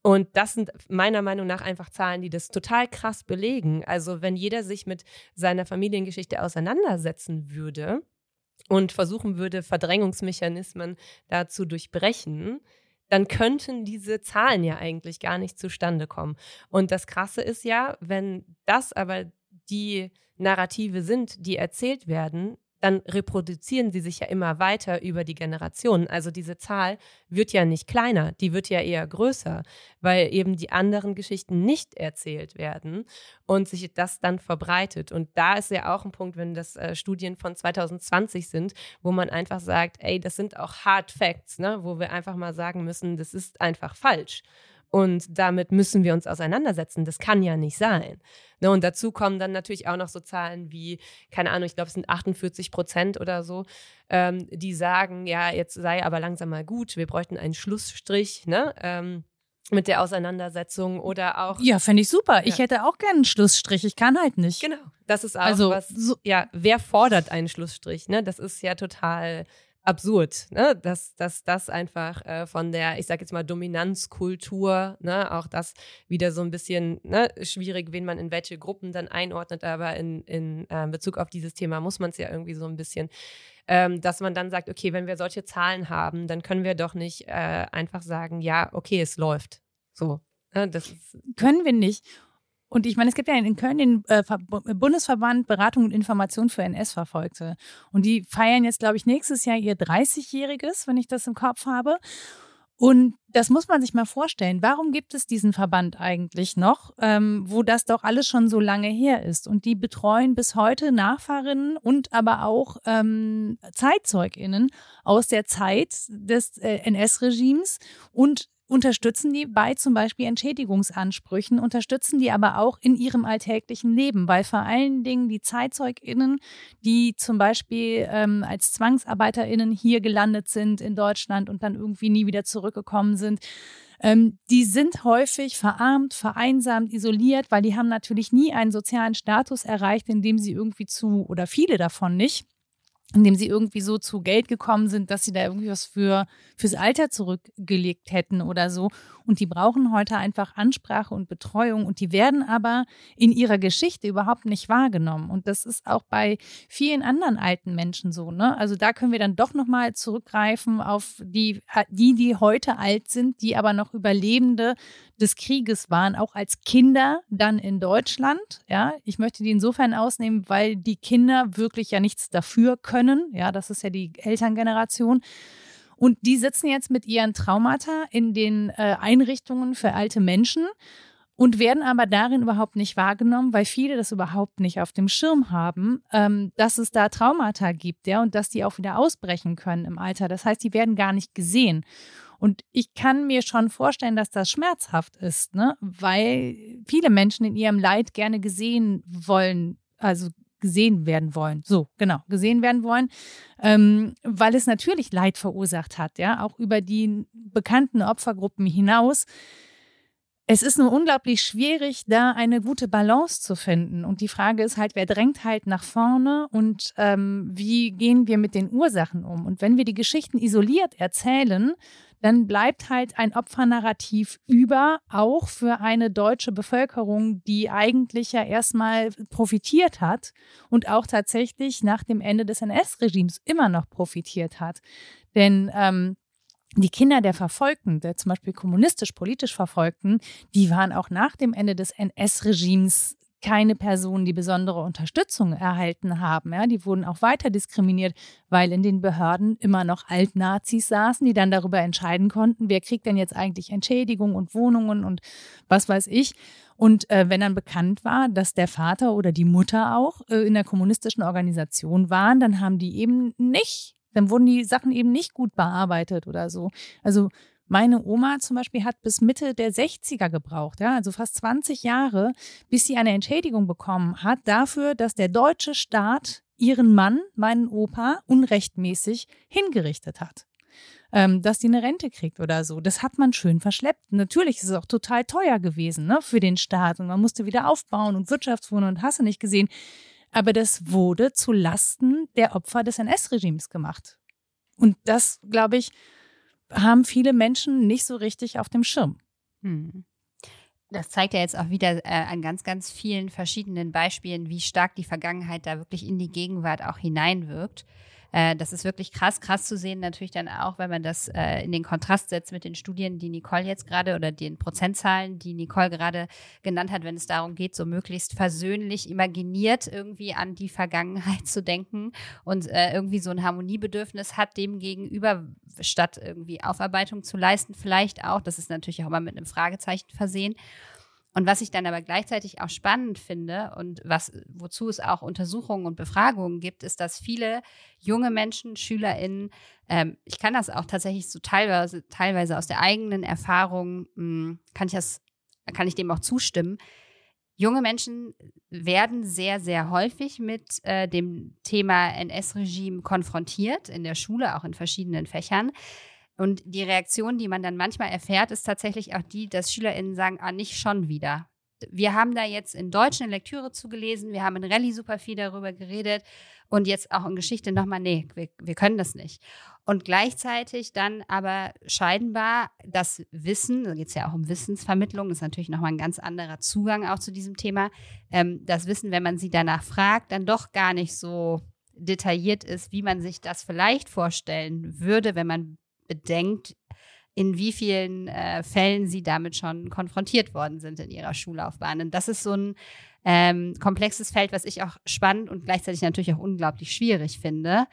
Und das sind meiner Meinung nach einfach Zahlen, die das total krass belegen. Also wenn jeder sich mit seiner Familiengeschichte auseinandersetzen würde, und versuchen würde, Verdrängungsmechanismen da zu durchbrechen, dann könnten diese Zahlen ja eigentlich gar nicht zustande kommen. Und das Krasse ist ja, wenn das aber die Narrative sind, die erzählt werden, dann reproduzieren sie sich ja immer weiter über die Generationen. Also diese Zahl wird ja nicht kleiner, die wird ja eher größer, weil eben die anderen Geschichten nicht erzählt werden und sich das dann verbreitet. Und da ist ja auch ein Punkt, wenn das äh, Studien von 2020 sind, wo man einfach sagt, ey, das sind auch Hard Facts, ne? wo wir einfach mal sagen müssen, das ist einfach falsch. Und damit müssen wir uns auseinandersetzen. Das kann ja nicht sein. Ne, und dazu kommen dann natürlich auch noch so Zahlen wie, keine Ahnung, ich glaube, es sind 48 Prozent oder so, ähm, die sagen, ja, jetzt sei aber langsam mal gut, wir bräuchten einen Schlussstrich, ne? Ähm, mit der Auseinandersetzung oder auch. Ja, fände ich super. Ja. Ich hätte auch gerne einen Schlussstrich. Ich kann halt nicht. Genau. Das ist auch also, was. So ja, wer fordert einen Schlussstrich? Ne? Das ist ja total absurd, ne? dass, dass das einfach äh, von der, ich sag jetzt mal, Dominanzkultur, ne? auch das wieder so ein bisschen ne? schwierig, wen man in welche Gruppen dann einordnet, aber in, in äh, Bezug auf dieses Thema muss man es ja irgendwie so ein bisschen, ähm, dass man dann sagt, okay, wenn wir solche Zahlen haben, dann können wir doch nicht äh, einfach sagen, ja, okay, es läuft. So. Ne? Das ist, können wir nicht. Und ich meine, es gibt ja in Köln den äh, Bundesverband Beratung und Information für NS-Verfolgte. Und die feiern jetzt, glaube ich, nächstes Jahr ihr 30-jähriges, wenn ich das im Kopf habe. Und das muss man sich mal vorstellen. Warum gibt es diesen Verband eigentlich noch, ähm, wo das doch alles schon so lange her ist? Und die betreuen bis heute Nachfahrinnen und aber auch ähm, ZeitzeugInnen aus der Zeit des äh, NS-Regimes und unterstützen die bei zum Beispiel Entschädigungsansprüchen, unterstützen die aber auch in ihrem alltäglichen Leben, weil vor allen Dingen die ZeitzeugInnen, die zum Beispiel ähm, als ZwangsarbeiterInnen hier gelandet sind in Deutschland und dann irgendwie nie wieder zurückgekommen sind, ähm, die sind häufig verarmt, vereinsamt, isoliert, weil die haben natürlich nie einen sozialen Status erreicht, in dem sie irgendwie zu, oder viele davon nicht, indem sie irgendwie so zu Geld gekommen sind, dass sie da irgendwie was für fürs Alter zurückgelegt hätten oder so. Und die brauchen heute einfach Ansprache und Betreuung und die werden aber in ihrer Geschichte überhaupt nicht wahrgenommen. Und das ist auch bei vielen anderen alten Menschen so. Ne? Also da können wir dann doch nochmal zurückgreifen auf die, die, die heute alt sind, die aber noch Überlebende des Krieges waren, auch als Kinder dann in Deutschland. Ja, ich möchte die insofern ausnehmen, weil die Kinder wirklich ja nichts dafür können. Ja, das ist ja die Elterngeneration. Und die sitzen jetzt mit ihren Traumata in den äh, Einrichtungen für alte Menschen und werden aber darin überhaupt nicht wahrgenommen, weil viele das überhaupt nicht auf dem Schirm haben, ähm, dass es da Traumata gibt, ja, und dass die auch wieder ausbrechen können im Alter. Das heißt, die werden gar nicht gesehen. Und ich kann mir schon vorstellen, dass das schmerzhaft ist, ne? weil viele Menschen in ihrem Leid gerne gesehen wollen, also gesehen werden wollen. So, genau, gesehen werden wollen, ähm, weil es natürlich Leid verursacht hat, ja, auch über die bekannten Opfergruppen hinaus. Es ist nur unglaublich schwierig, da eine gute Balance zu finden. Und die Frage ist halt, wer drängt halt nach vorne und ähm, wie gehen wir mit den Ursachen um? Und wenn wir die Geschichten isoliert erzählen, dann bleibt halt ein Opfernarrativ über, auch für eine deutsche Bevölkerung, die eigentlich ja erstmal profitiert hat und auch tatsächlich nach dem Ende des NS-Regimes immer noch profitiert hat. Denn ähm, die Kinder der Verfolgten, der zum Beispiel kommunistisch-politisch Verfolgten, die waren auch nach dem Ende des NS-Regimes keine Personen, die besondere Unterstützung erhalten haben. Ja, die wurden auch weiter diskriminiert, weil in den Behörden immer noch Altnazis saßen, die dann darüber entscheiden konnten, wer kriegt denn jetzt eigentlich Entschädigung und Wohnungen und was weiß ich. Und äh, wenn dann bekannt war, dass der Vater oder die Mutter auch äh, in der kommunistischen Organisation waren, dann haben die eben nicht, dann wurden die Sachen eben nicht gut bearbeitet oder so. Also meine Oma zum Beispiel hat bis Mitte der 60er gebraucht, ja, also fast 20 Jahre, bis sie eine Entschädigung bekommen hat dafür, dass der deutsche Staat ihren Mann, meinen Opa, unrechtmäßig hingerichtet hat. Ähm, dass die eine Rente kriegt oder so. Das hat man schön verschleppt. Natürlich ist es auch total teuer gewesen ne, für den Staat und man musste wieder aufbauen und Wirtschaftswohnungen und hast du nicht gesehen. Aber das wurde zu Lasten der Opfer des NS-Regimes gemacht. Und das, glaube ich, haben viele Menschen nicht so richtig auf dem Schirm. Hm. Das zeigt ja jetzt auch wieder äh, an ganz, ganz vielen verschiedenen Beispielen, wie stark die Vergangenheit da wirklich in die Gegenwart auch hineinwirkt. Äh, das ist wirklich krass, krass zu sehen, natürlich dann auch, wenn man das äh, in den Kontrast setzt mit den Studien, die Nicole jetzt gerade oder den Prozentzahlen, die Nicole gerade genannt hat, wenn es darum geht, so möglichst versöhnlich imaginiert irgendwie an die Vergangenheit zu denken und äh, irgendwie so ein Harmoniebedürfnis hat dem gegenüber, statt irgendwie Aufarbeitung zu leisten, vielleicht auch. Das ist natürlich auch immer mit einem Fragezeichen versehen. Und was ich dann aber gleichzeitig auch spannend finde und was, wozu es auch Untersuchungen und Befragungen gibt, ist, dass viele junge Menschen, SchülerInnen, ähm, ich kann das auch tatsächlich so teilweise, teilweise aus der eigenen Erfahrung, mh, hm, kann ich das, kann ich dem auch zustimmen. Junge Menschen werden sehr, sehr häufig mit äh, dem Thema NS-Regime konfrontiert, in der Schule, auch in verschiedenen Fächern. Und die Reaktion, die man dann manchmal erfährt, ist tatsächlich auch die, dass SchülerInnen sagen, ah, nicht schon wieder. Wir haben da jetzt in Deutsch eine Lektüre zugelesen, wir haben in Rallye super viel darüber geredet und jetzt auch in Geschichte nochmal, nee, wir, wir können das nicht. Und gleichzeitig dann aber scheinbar das Wissen, da geht es ja auch um Wissensvermittlung, ist natürlich nochmal ein ganz anderer Zugang auch zu diesem Thema, ähm, das Wissen, wenn man sie danach fragt, dann doch gar nicht so detailliert ist, wie man sich das vielleicht vorstellen würde, wenn man bedenkt, in wie vielen äh, Fällen sie damit schon konfrontiert worden sind in ihrer Schullaufbahn. Und das ist so ein ähm, komplexes Feld, was ich auch spannend und gleichzeitig natürlich auch unglaublich schwierig finde,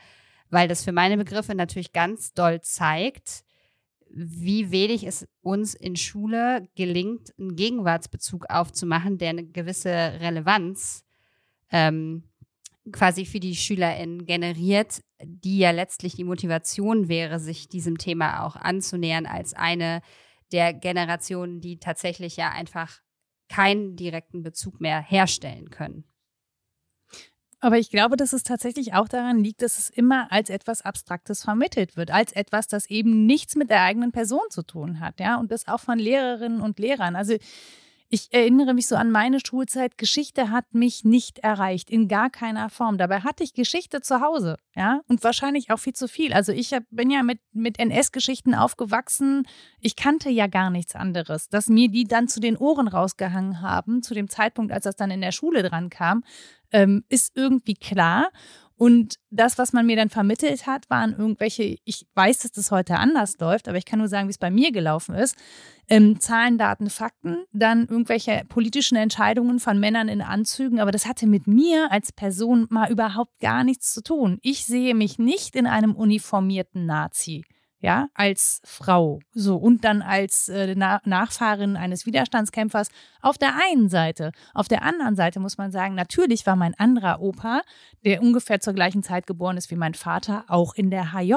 weil das für meine Begriffe natürlich ganz doll zeigt, wie wenig es uns in Schule gelingt, einen Gegenwartsbezug aufzumachen, der eine gewisse Relevanz ähm, quasi für die SchülerInnen generiert, die ja letztlich die Motivation wäre, sich diesem Thema auch anzunähern als eine der Generationen, die tatsächlich ja einfach keinen direkten Bezug mehr herstellen können. Aber ich glaube, dass es tatsächlich auch daran liegt, dass es immer als etwas Abstraktes vermittelt wird, als etwas, das eben nichts mit der eigenen Person zu tun hat, ja, und das auch von Lehrerinnen und Lehrern. Also ich erinnere mich so an meine Schulzeit. Geschichte hat mich nicht erreicht, in gar keiner Form. Dabei hatte ich Geschichte zu Hause, ja, und wahrscheinlich auch viel zu viel. Also ich hab, bin ja mit, mit NS-Geschichten aufgewachsen. Ich kannte ja gar nichts anderes. Dass mir die dann zu den Ohren rausgehangen haben, zu dem Zeitpunkt, als das dann in der Schule dran kam, ähm, ist irgendwie klar. Und das, was man mir dann vermittelt hat, waren irgendwelche, ich weiß, dass das heute anders läuft, aber ich kann nur sagen, wie es bei mir gelaufen ist. Ähm, Zahlen, Daten, Fakten, dann irgendwelche politischen Entscheidungen von Männern in Anzügen, aber das hatte mit mir als Person mal überhaupt gar nichts zu tun. Ich sehe mich nicht in einem uniformierten Nazi ja, als Frau, so und dann als äh, Na Nachfahrin eines Widerstandskämpfers auf der einen Seite. Auf der anderen Seite muss man sagen, natürlich war mein anderer Opa, der ungefähr zur gleichen Zeit geboren ist wie mein Vater, auch in der HJ.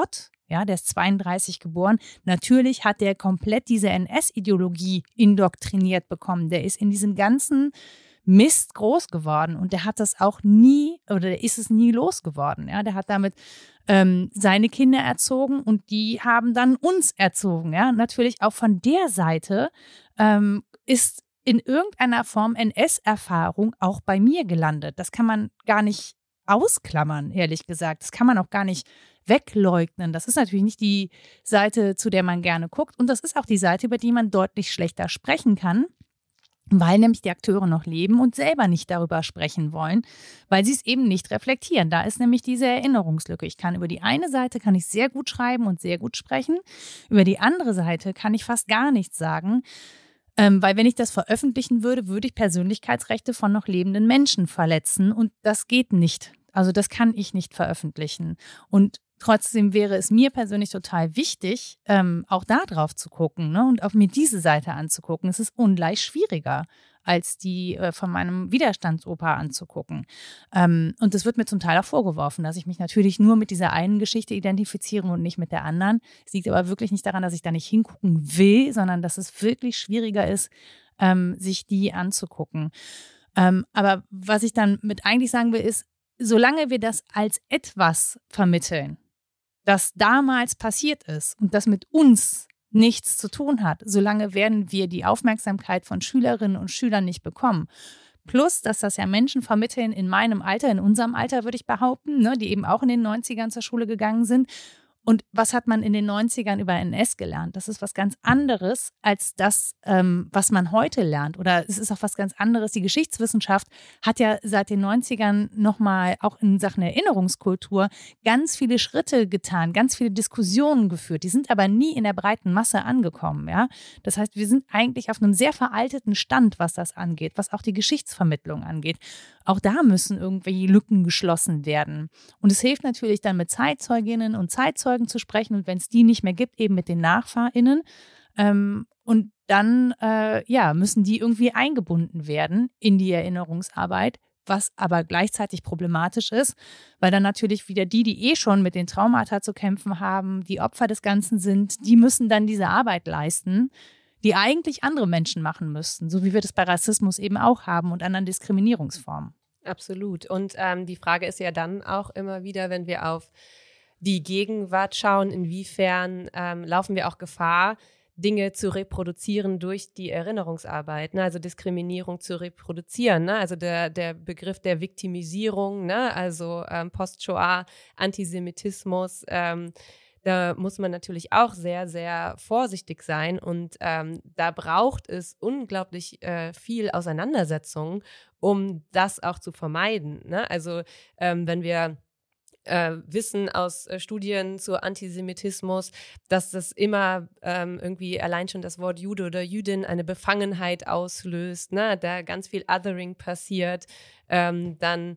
Ja, der ist 32 geboren. Natürlich hat der komplett diese NS-Ideologie indoktriniert bekommen. Der ist in diesem ganzen Mist groß geworden und der hat das auch nie oder der ist es nie losgeworden. Ja, der hat damit ähm, seine Kinder erzogen und die haben dann uns erzogen. Ja, natürlich auch von der Seite ähm, ist in irgendeiner Form NS-Erfahrung auch bei mir gelandet. Das kann man gar nicht ausklammern, ehrlich gesagt. Das kann man auch gar nicht wegleugnen. Das ist natürlich nicht die Seite, zu der man gerne guckt. Und das ist auch die Seite, über die man deutlich schlechter sprechen kann weil nämlich die Akteure noch leben und selber nicht darüber sprechen wollen, weil sie es eben nicht reflektieren. Da ist nämlich diese Erinnerungslücke. Ich kann über die eine Seite kann ich sehr gut schreiben und sehr gut sprechen, über die andere Seite kann ich fast gar nichts sagen, ähm, weil wenn ich das veröffentlichen würde, würde ich Persönlichkeitsrechte von noch lebenden Menschen verletzen und das geht nicht. Also das kann ich nicht veröffentlichen. Und Trotzdem wäre es mir persönlich total wichtig, ähm, auch da drauf zu gucken ne? und auch mir diese Seite anzugucken. Es ist ungleich schwieriger, als die äh, von meinem Widerstandsopa anzugucken. Ähm, und das wird mir zum Teil auch vorgeworfen, dass ich mich natürlich nur mit dieser einen Geschichte identifiziere und nicht mit der anderen. Es liegt aber wirklich nicht daran, dass ich da nicht hingucken will, sondern dass es wirklich schwieriger ist, ähm, sich die anzugucken. Ähm, aber was ich dann mit eigentlich sagen will, ist, solange wir das als etwas vermitteln, das damals passiert ist und das mit uns nichts zu tun hat, solange werden wir die Aufmerksamkeit von Schülerinnen und Schülern nicht bekommen. Plus, dass das ja Menschen vermitteln in meinem Alter, in unserem Alter würde ich behaupten, ne, die eben auch in den 90ern zur Schule gegangen sind und was hat man in den 90ern über NS gelernt? Das ist was ganz anderes als das, ähm, was man heute lernt. Oder es ist auch was ganz anderes. Die Geschichtswissenschaft hat ja seit den 90ern nochmal auch in Sachen Erinnerungskultur ganz viele Schritte getan, ganz viele Diskussionen geführt. Die sind aber nie in der breiten Masse angekommen. Ja? Das heißt, wir sind eigentlich auf einem sehr veralteten Stand, was das angeht, was auch die Geschichtsvermittlung angeht. Auch da müssen irgendwie Lücken geschlossen werden. Und es hilft natürlich dann mit Zeitzeuginnen und Zeitzeugen zu sprechen und wenn es die nicht mehr gibt, eben mit den NachfahrInnen. Ähm, und dann äh, ja, müssen die irgendwie eingebunden werden in die Erinnerungsarbeit, was aber gleichzeitig problematisch ist, weil dann natürlich wieder die, die eh schon mit den Traumata zu kämpfen haben, die Opfer des Ganzen sind, die müssen dann diese Arbeit leisten, die eigentlich andere Menschen machen müssten, so wie wir das bei Rassismus eben auch haben und anderen Diskriminierungsformen. Absolut. Und ähm, die Frage ist ja dann auch immer wieder, wenn wir auf die Gegenwart schauen, inwiefern ähm, laufen wir auch Gefahr, Dinge zu reproduzieren durch die Erinnerungsarbeit, ne? also Diskriminierung zu reproduzieren. Ne? Also der, der Begriff der Viktimisierung, ne? also ähm, Post-Shoah, Antisemitismus, ähm, da muss man natürlich auch sehr, sehr vorsichtig sein und ähm, da braucht es unglaublich äh, viel Auseinandersetzung, um das auch zu vermeiden. Ne? Also ähm, wenn wir äh, wissen aus äh, Studien zu Antisemitismus, dass das immer ähm, irgendwie allein schon das Wort Jude oder Jüdin eine Befangenheit auslöst, ne? da ganz viel Othering passiert, ähm, dann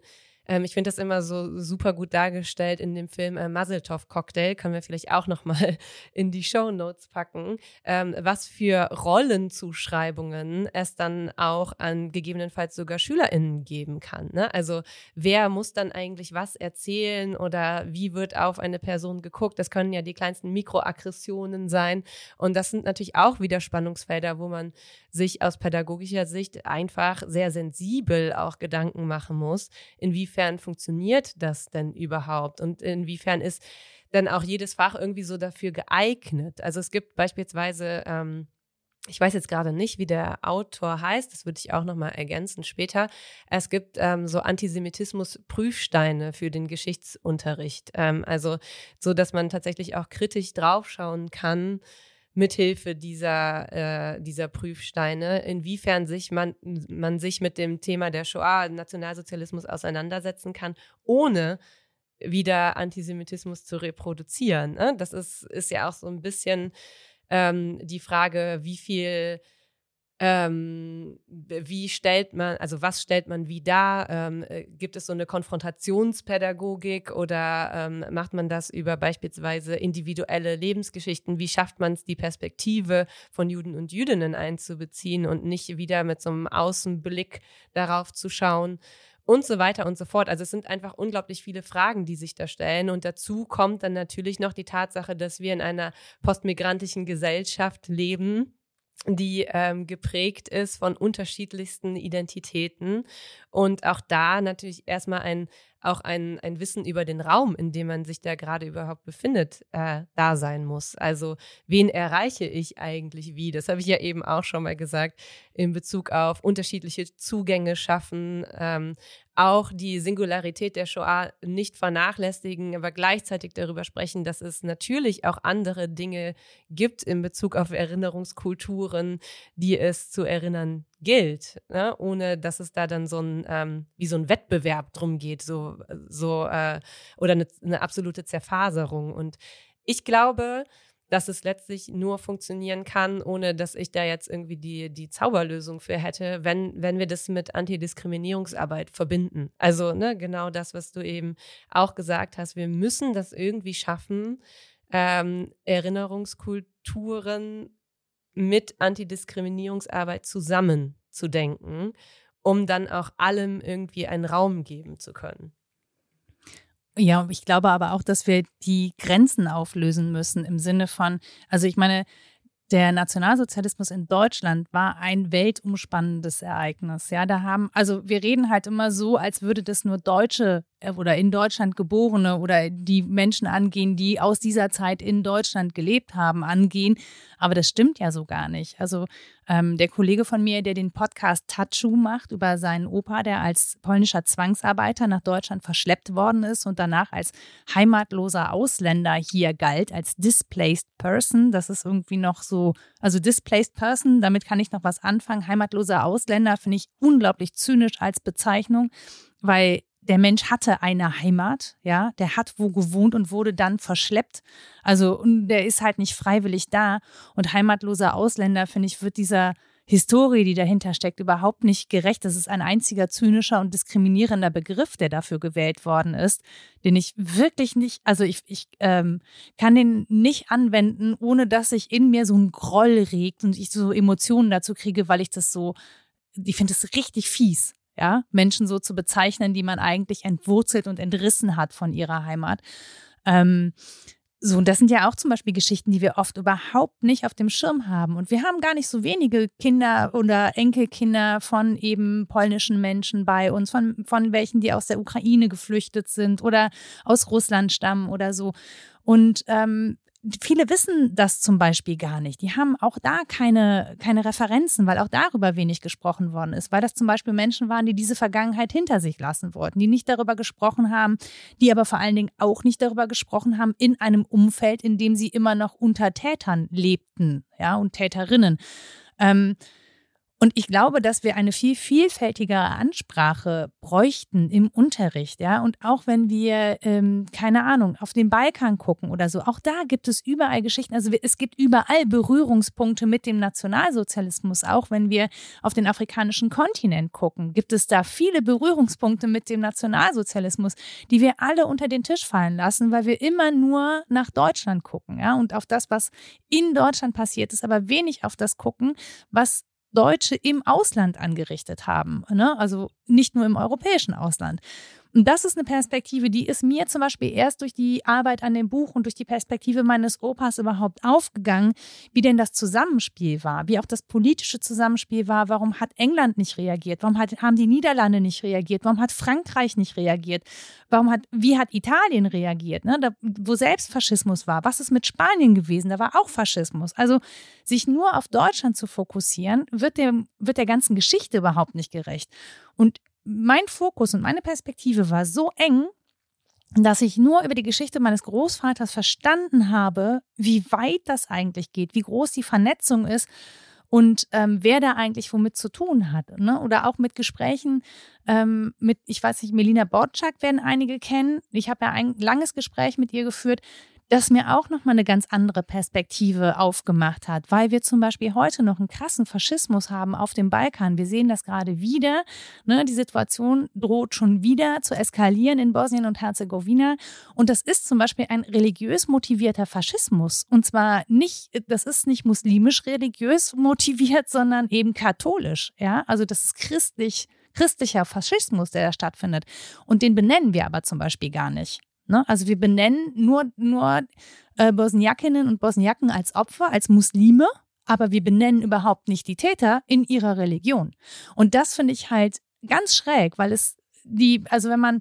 Ähm, ich finde das immer so super gut dargestellt in dem Film äh, Muzzletov Cocktail, können wir vielleicht auch nochmal [LAUGHS] in die Show Notes packen, ähm, was für Rollenzuschreibungen es dann auch an gegebenenfalls sogar SchülerInnen geben kann. Ne? Also wer muss dann eigentlich was erzählen oder wie wird auf eine Person geguckt? Das können ja die kleinsten Mikroaggressionen sein. Und das sind natürlich auch wieder Spannungsfelder, wo man sich aus pädagogischer Sicht einfach sehr sensibel auch Gedanken machen muss. Inwiefern funktioniert das denn überhaupt? Und inwiefern ist dann auch jedes Fach irgendwie so dafür geeignet? Also es gibt beispielsweise ähm, ich weiß jetzt gerade nicht, wie der Autor heißt, das würde ich auch nochmal ergänzen später. Es gibt ähm, so Antisemitismus-Prüfsteine für den Geschichtsunterricht. Ähm, also so, dass man tatsächlich auch kritisch draufschauen kann, mithilfe dieser, äh, dieser Prüfsteine, inwiefern sich man, man sich mit dem Thema der Shoah, Nationalsozialismus auseinandersetzen kann, ohne wieder Antisemitismus zu reproduzieren. Ne? Das ist, ist ja auch so ein bisschen ähm, die Frage, wie viel ähm, wie stellt man, also was stellt man wie dar? Ähm, äh, gibt es so eine Konfrontationspädagogik oder ähm, macht man das über beispielsweise individuelle Lebensgeschichten? Wie schafft man es, die Perspektive von Juden und Jüdinnen einzubeziehen und nicht wieder mit so einem Außenblick darauf zu schauen? und so weiter und so fort. Also es sind einfach unglaublich viele Fragen, die sich da stellen. Und dazu kommt dann natürlich noch die Tatsache, dass wir in einer postmigrantischen Gesellschaft leben die ähm, geprägt ist von unterschiedlichsten Identitäten und auch da natürlich erstmal ein auch ein, ein Wissen über den Raum, in dem man sich da gerade überhaupt befindet, äh, da sein muss. Also wen erreiche ich eigentlich wie? Das habe ich ja eben auch schon mal gesagt in Bezug auf unterschiedliche Zugänge schaffen, ähm, auch die Singularität der Shoah nicht vernachlässigen, aber gleichzeitig darüber sprechen, dass es natürlich auch andere Dinge gibt in Bezug auf Erinnerungskulturen, die es zu erinnern gilt, ne? ohne dass es da dann so ein ähm, wie so ein Wettbewerb drum geht, so so äh, oder eine, eine absolute Zerfaserung. Und ich glaube, dass es letztlich nur funktionieren kann, ohne dass ich da jetzt irgendwie die, die Zauberlösung für hätte, wenn, wenn wir das mit Antidiskriminierungsarbeit verbinden. Also ne, genau das, was du eben auch gesagt hast. Wir müssen das irgendwie schaffen, ähm, Erinnerungskulturen mit Antidiskriminierungsarbeit zusammenzudenken, um dann auch allem irgendwie einen Raum geben zu können. Ja, ich glaube aber auch, dass wir die Grenzen auflösen müssen im Sinne von, also ich meine, der Nationalsozialismus in Deutschland war ein weltumspannendes Ereignis. Ja, da haben, also wir reden halt immer so, als würde das nur Deutsche äh, oder in Deutschland geborene oder die Menschen angehen, die aus dieser Zeit in Deutschland gelebt haben, angehen. Aber das stimmt ja so gar nicht. Also ähm, der Kollege von mir, der den Podcast Tatschu macht über seinen Opa, der als polnischer Zwangsarbeiter nach Deutschland verschleppt worden ist und danach als heimatloser Ausländer hier galt, als displaced person. Das ist irgendwie noch so, also displaced person, damit kann ich noch was anfangen. Heimatloser Ausländer finde ich unglaublich zynisch als Bezeichnung, weil der Mensch hatte eine Heimat, ja, der hat wo gewohnt und wurde dann verschleppt. Also der ist halt nicht freiwillig da. Und heimatloser Ausländer, finde ich, wird dieser Historie, die dahinter steckt, überhaupt nicht gerecht. Das ist ein einziger zynischer und diskriminierender Begriff, der dafür gewählt worden ist, den ich wirklich nicht, also ich, ich ähm, kann den nicht anwenden, ohne dass sich in mir so ein Groll regt und ich so Emotionen dazu kriege, weil ich das so, ich finde das richtig fies ja, Menschen so zu bezeichnen, die man eigentlich entwurzelt und entrissen hat von ihrer Heimat. Ähm, so, und das sind ja auch zum Beispiel Geschichten, die wir oft überhaupt nicht auf dem Schirm haben. Und wir haben gar nicht so wenige Kinder oder Enkelkinder von eben polnischen Menschen bei uns, von, von welchen, die aus der Ukraine geflüchtet sind oder aus Russland stammen oder so. Und ähm, viele wissen das zum Beispiel gar nicht. Die haben auch da keine, keine Referenzen, weil auch darüber wenig gesprochen worden ist, weil das zum Beispiel Menschen waren, die diese Vergangenheit hinter sich lassen wollten, die nicht darüber gesprochen haben, die aber vor allen Dingen auch nicht darüber gesprochen haben in einem Umfeld, in dem sie immer noch unter Tätern lebten, ja, und Täterinnen. Ähm, Und ich glaube, dass wir eine viel vielfältigere Ansprache bräuchten im Unterricht, ja. Und auch wenn wir, ähm, keine Ahnung, auf den Balkan gucken oder so, auch da gibt es überall Geschichten. Also es gibt überall Berührungspunkte mit dem Nationalsozialismus. Auch wenn wir auf den afrikanischen Kontinent gucken, gibt es da viele Berührungspunkte mit dem Nationalsozialismus, die wir alle unter den Tisch fallen lassen, weil wir immer nur nach Deutschland gucken, ja. Und auf das, was in Deutschland passiert ist, aber wenig auf das gucken, was Deutsche im Ausland angerichtet haben. Ne? Also nicht nur im europäischen Ausland. Und das ist eine Perspektive, die ist mir zum Beispiel erst durch die Arbeit an dem Buch und durch die Perspektive meines Opas überhaupt aufgegangen, wie denn das Zusammenspiel war, wie auch das politische Zusammenspiel war. Warum hat England nicht reagiert? Warum hat, haben die Niederlande nicht reagiert? Warum hat Frankreich nicht reagiert? Warum hat, wie hat Italien reagiert? Ne? Da, wo selbst Faschismus war. Was ist mit Spanien gewesen? Da war auch Faschismus. Also sich nur auf Deutschland zu fokussieren, wird, dem, wird der ganzen Geschichte überhaupt nicht gerecht. Und mein Fokus und meine Perspektive war so eng, dass ich nur über die Geschichte meines Großvaters verstanden habe, wie weit das eigentlich geht, wie groß die Vernetzung ist und ähm, wer da eigentlich womit zu tun hat. Ne? Oder auch mit Gesprächen ähm, mit, ich weiß nicht, Melina Borczak werden einige kennen. Ich habe ja ein langes Gespräch mit ihr geführt, das mir auch nochmal eine ganz andere Perspektive aufgemacht hat, weil wir zum Beispiel heute noch einen krassen Faschismus haben auf dem Balkan. Wir sehen das gerade wieder. Ne? Die Situation droht schon wieder zu eskalieren in Bosnien und Herzegowina. Und das ist zum Beispiel ein religiös motivierter Faschismus. Und zwar nicht, das ist nicht muslimisch-religiös motiviert, sondern eben katholisch. Ja, also das ist christlich christlicher Faschismus, der da stattfindet. Und den benennen wir aber zum Beispiel gar nicht. Ne? Also wir benennen nur, nur äh, Bosniakinnen und Bosniaken als Opfer, als Muslime, aber wir benennen überhaupt nicht die Täter in ihrer Religion. Und das finde ich halt ganz schräg, weil es die, also wenn man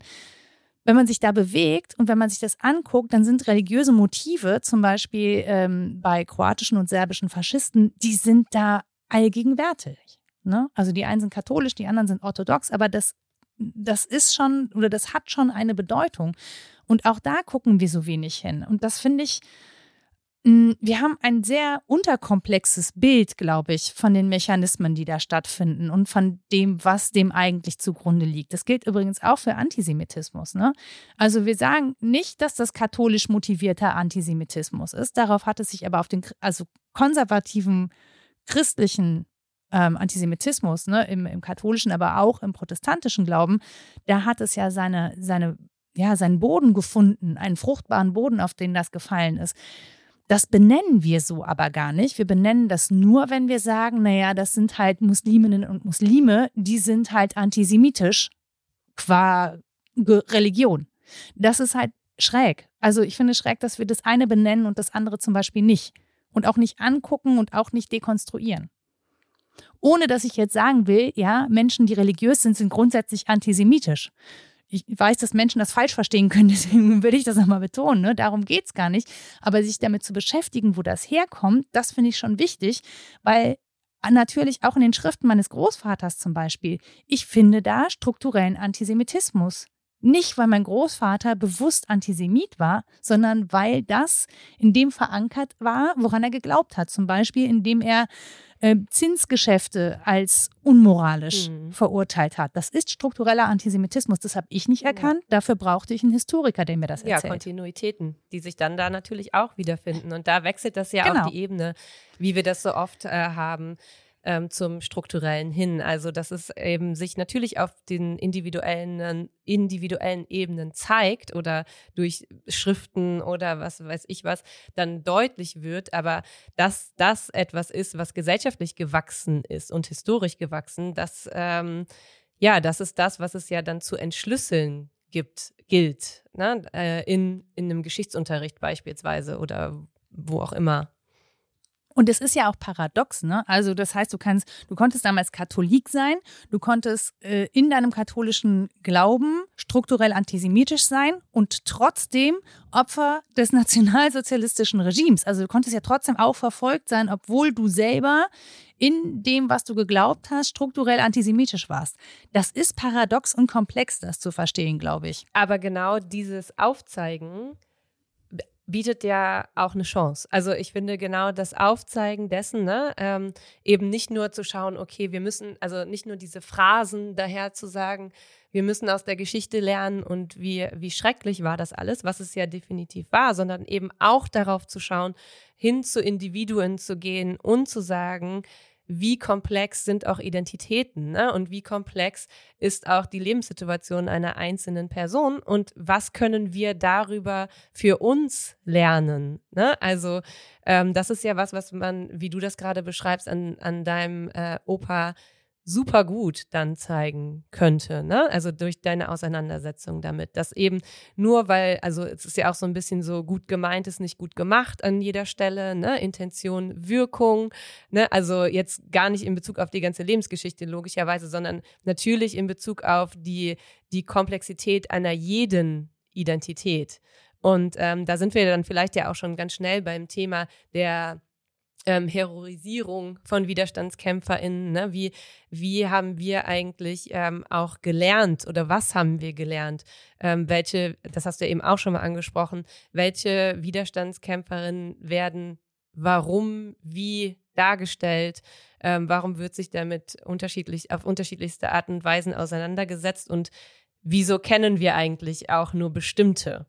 wenn man sich da bewegt und wenn man sich das anguckt, dann sind religiöse Motive, zum Beispiel ähm, bei kroatischen und serbischen Faschisten, die sind da allgegenwärtig. Ne? Also die einen sind katholisch, die anderen sind orthodox, aber das, das ist schon oder das hat schon eine Bedeutung. Und auch da gucken wir so wenig hin. Und das finde ich, mm, wir haben ein sehr unterkomplexes Bild, glaube ich, von den Mechanismen, die da stattfinden und von dem, was dem eigentlich zugrunde liegt. Das gilt übrigens auch für Antisemitismus. Ne? Also wir sagen nicht, dass das katholisch motivierter Antisemitismus ist. Darauf hat es sich aber auf den also konservativen christlichen ähm, Antisemitismus, ne, im, im katholischen, aber auch im protestantischen Glauben, da hat es ja seine, seine ja, seinen Boden gefunden, einen fruchtbaren Boden, auf den das gefallen ist. Das benennen wir so aber gar nicht. Wir benennen das nur, wenn wir sagen, naja, das sind halt Musliminnen und Muslime, die sind halt antisemitisch qua Religion. Das ist halt schräg. Also ich finde schräg, dass wir das eine benennen und das andere zum Beispiel nicht. Und auch nicht angucken und auch nicht dekonstruieren. Ohne dass ich jetzt sagen will, ja, Menschen, die religiös sind, sind grundsätzlich antisemitisch ich weiß, dass Menschen das falsch verstehen können, [LAUGHS] deswegen würde ich das nochmal betonen. Ne? Darum geht es gar nicht. Aber sich damit zu beschäftigen, wo das herkommt, das finde ich schon wichtig, weil natürlich auch in den Schriften meines Großvaters zum Beispiel, ich finde da strukturellen Antisemitismus. Nicht, weil mein Großvater bewusst Antisemit war, sondern weil das in dem verankert war, woran er geglaubt hat. Zum Beispiel, indem er äh, Zinsgeschäfte als unmoralisch mhm. verurteilt hat. Das ist struktureller Antisemitismus. Das habe ich nicht erkannt. Ja. Dafür brauchte ich einen Historiker, der mir das erzählt. Ja, Kontinuitäten, die sich dann da natürlich auch wiederfinden. Und da wechselt das ja genau. auf die Ebene, wie wir das so oft äh, haben ähm, zum strukturellen hin. Also dass es eben sich natürlich auf den individuellen, individuellen Ebenen zeigt oder durch Schriften oder was weiß ich was dann deutlich wird, aber dass das etwas ist, was gesellschaftlich gewachsen ist und historisch gewachsen, das ähm, ja, das ist das, was es ja dann zu entschlüsseln gibt, gilt, ne? Äh, in, in einem Geschichtsunterricht beispielsweise oder wo auch immer. Und es ist ja auch paradox, ne? Also das heißt, du kannst, du konntest damals Katholik sein, du konntest äh, in deinem katholischen Glauben strukturell antisemitisch sein und trotzdem Opfer des [LAUGHS] nationalsozialistischen Regimes. Also du konntest ja trotzdem auch verfolgt sein, obwohl du selber in dem, was du geglaubt hast, strukturell antisemitisch warst. Das ist paradox und komplex, das zu verstehen, glaube ich. Aber genau dieses Aufzeigen bietet ja auch eine Chance. Also ich finde genau das Aufzeigen dessen, ne, ähm, eben nicht nur zu schauen, okay, wir müssen, also nicht nur diese Phrasen daher zu sagen, wir müssen aus der Geschichte lernen und wie, wie schrecklich war das alles, was es ja definitiv war, sondern eben auch darauf zu schauen, hin zu Individuen zu gehen und zu sagen, wie komplex sind auch Identitäten ne? und wie komplex ist auch die Lebenssituation einer einzelnen Person und was können wir darüber für uns lernen. Ne? Also ähm, das ist ja was, was man, wie du das gerade beschreibst, an, an deinem äh, Opa super gut dann zeigen könnte, ne? Also durch deine Auseinandersetzung damit, dass eben nur weil, also es ist ja auch so ein bisschen so gut gemeint ist nicht gut gemacht an jeder Stelle, ne? Intention, Wirkung, ne? Also jetzt gar nicht in Bezug auf die ganze Lebensgeschichte logischerweise, sondern natürlich in Bezug auf die die Komplexität einer jeden Identität. Und ähm, da sind wir dann vielleicht ja auch schon ganz schnell beim Thema der ähm, Heroisierung von WiderstandskämpferInnen. Ne? Wie, wie haben wir eigentlich ähm, auch gelernt oder was haben wir gelernt? Ähm, welche, das hast du eben auch schon mal angesprochen, welche Widerstandskämpferinnen werden warum, wie dargestellt? Ähm, warum wird sich damit unterschiedlich, auf unterschiedlichste Arten und Weisen auseinandergesetzt und wieso kennen wir eigentlich auch nur bestimmte?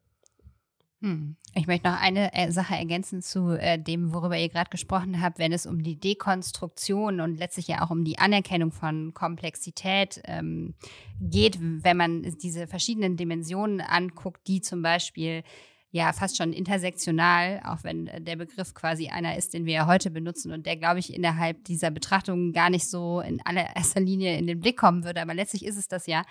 Hm. Ich möchte noch eine äh, Sache ergänzen zu äh, dem, worüber ihr gerade gesprochen habt, wenn es um die Dekonstruktion und letztlich ja auch um die Anerkennung von Komplexität ähm, geht, wenn man diese verschiedenen Dimensionen anguckt, die zum Beispiel ja fast schon intersektional, auch wenn äh, der Begriff quasi einer ist, den wir ja heute benutzen und der, glaube ich, innerhalb dieser Betrachtung gar nicht so in allererster Linie in den Blick kommen würde. Aber letztlich ist es das ja,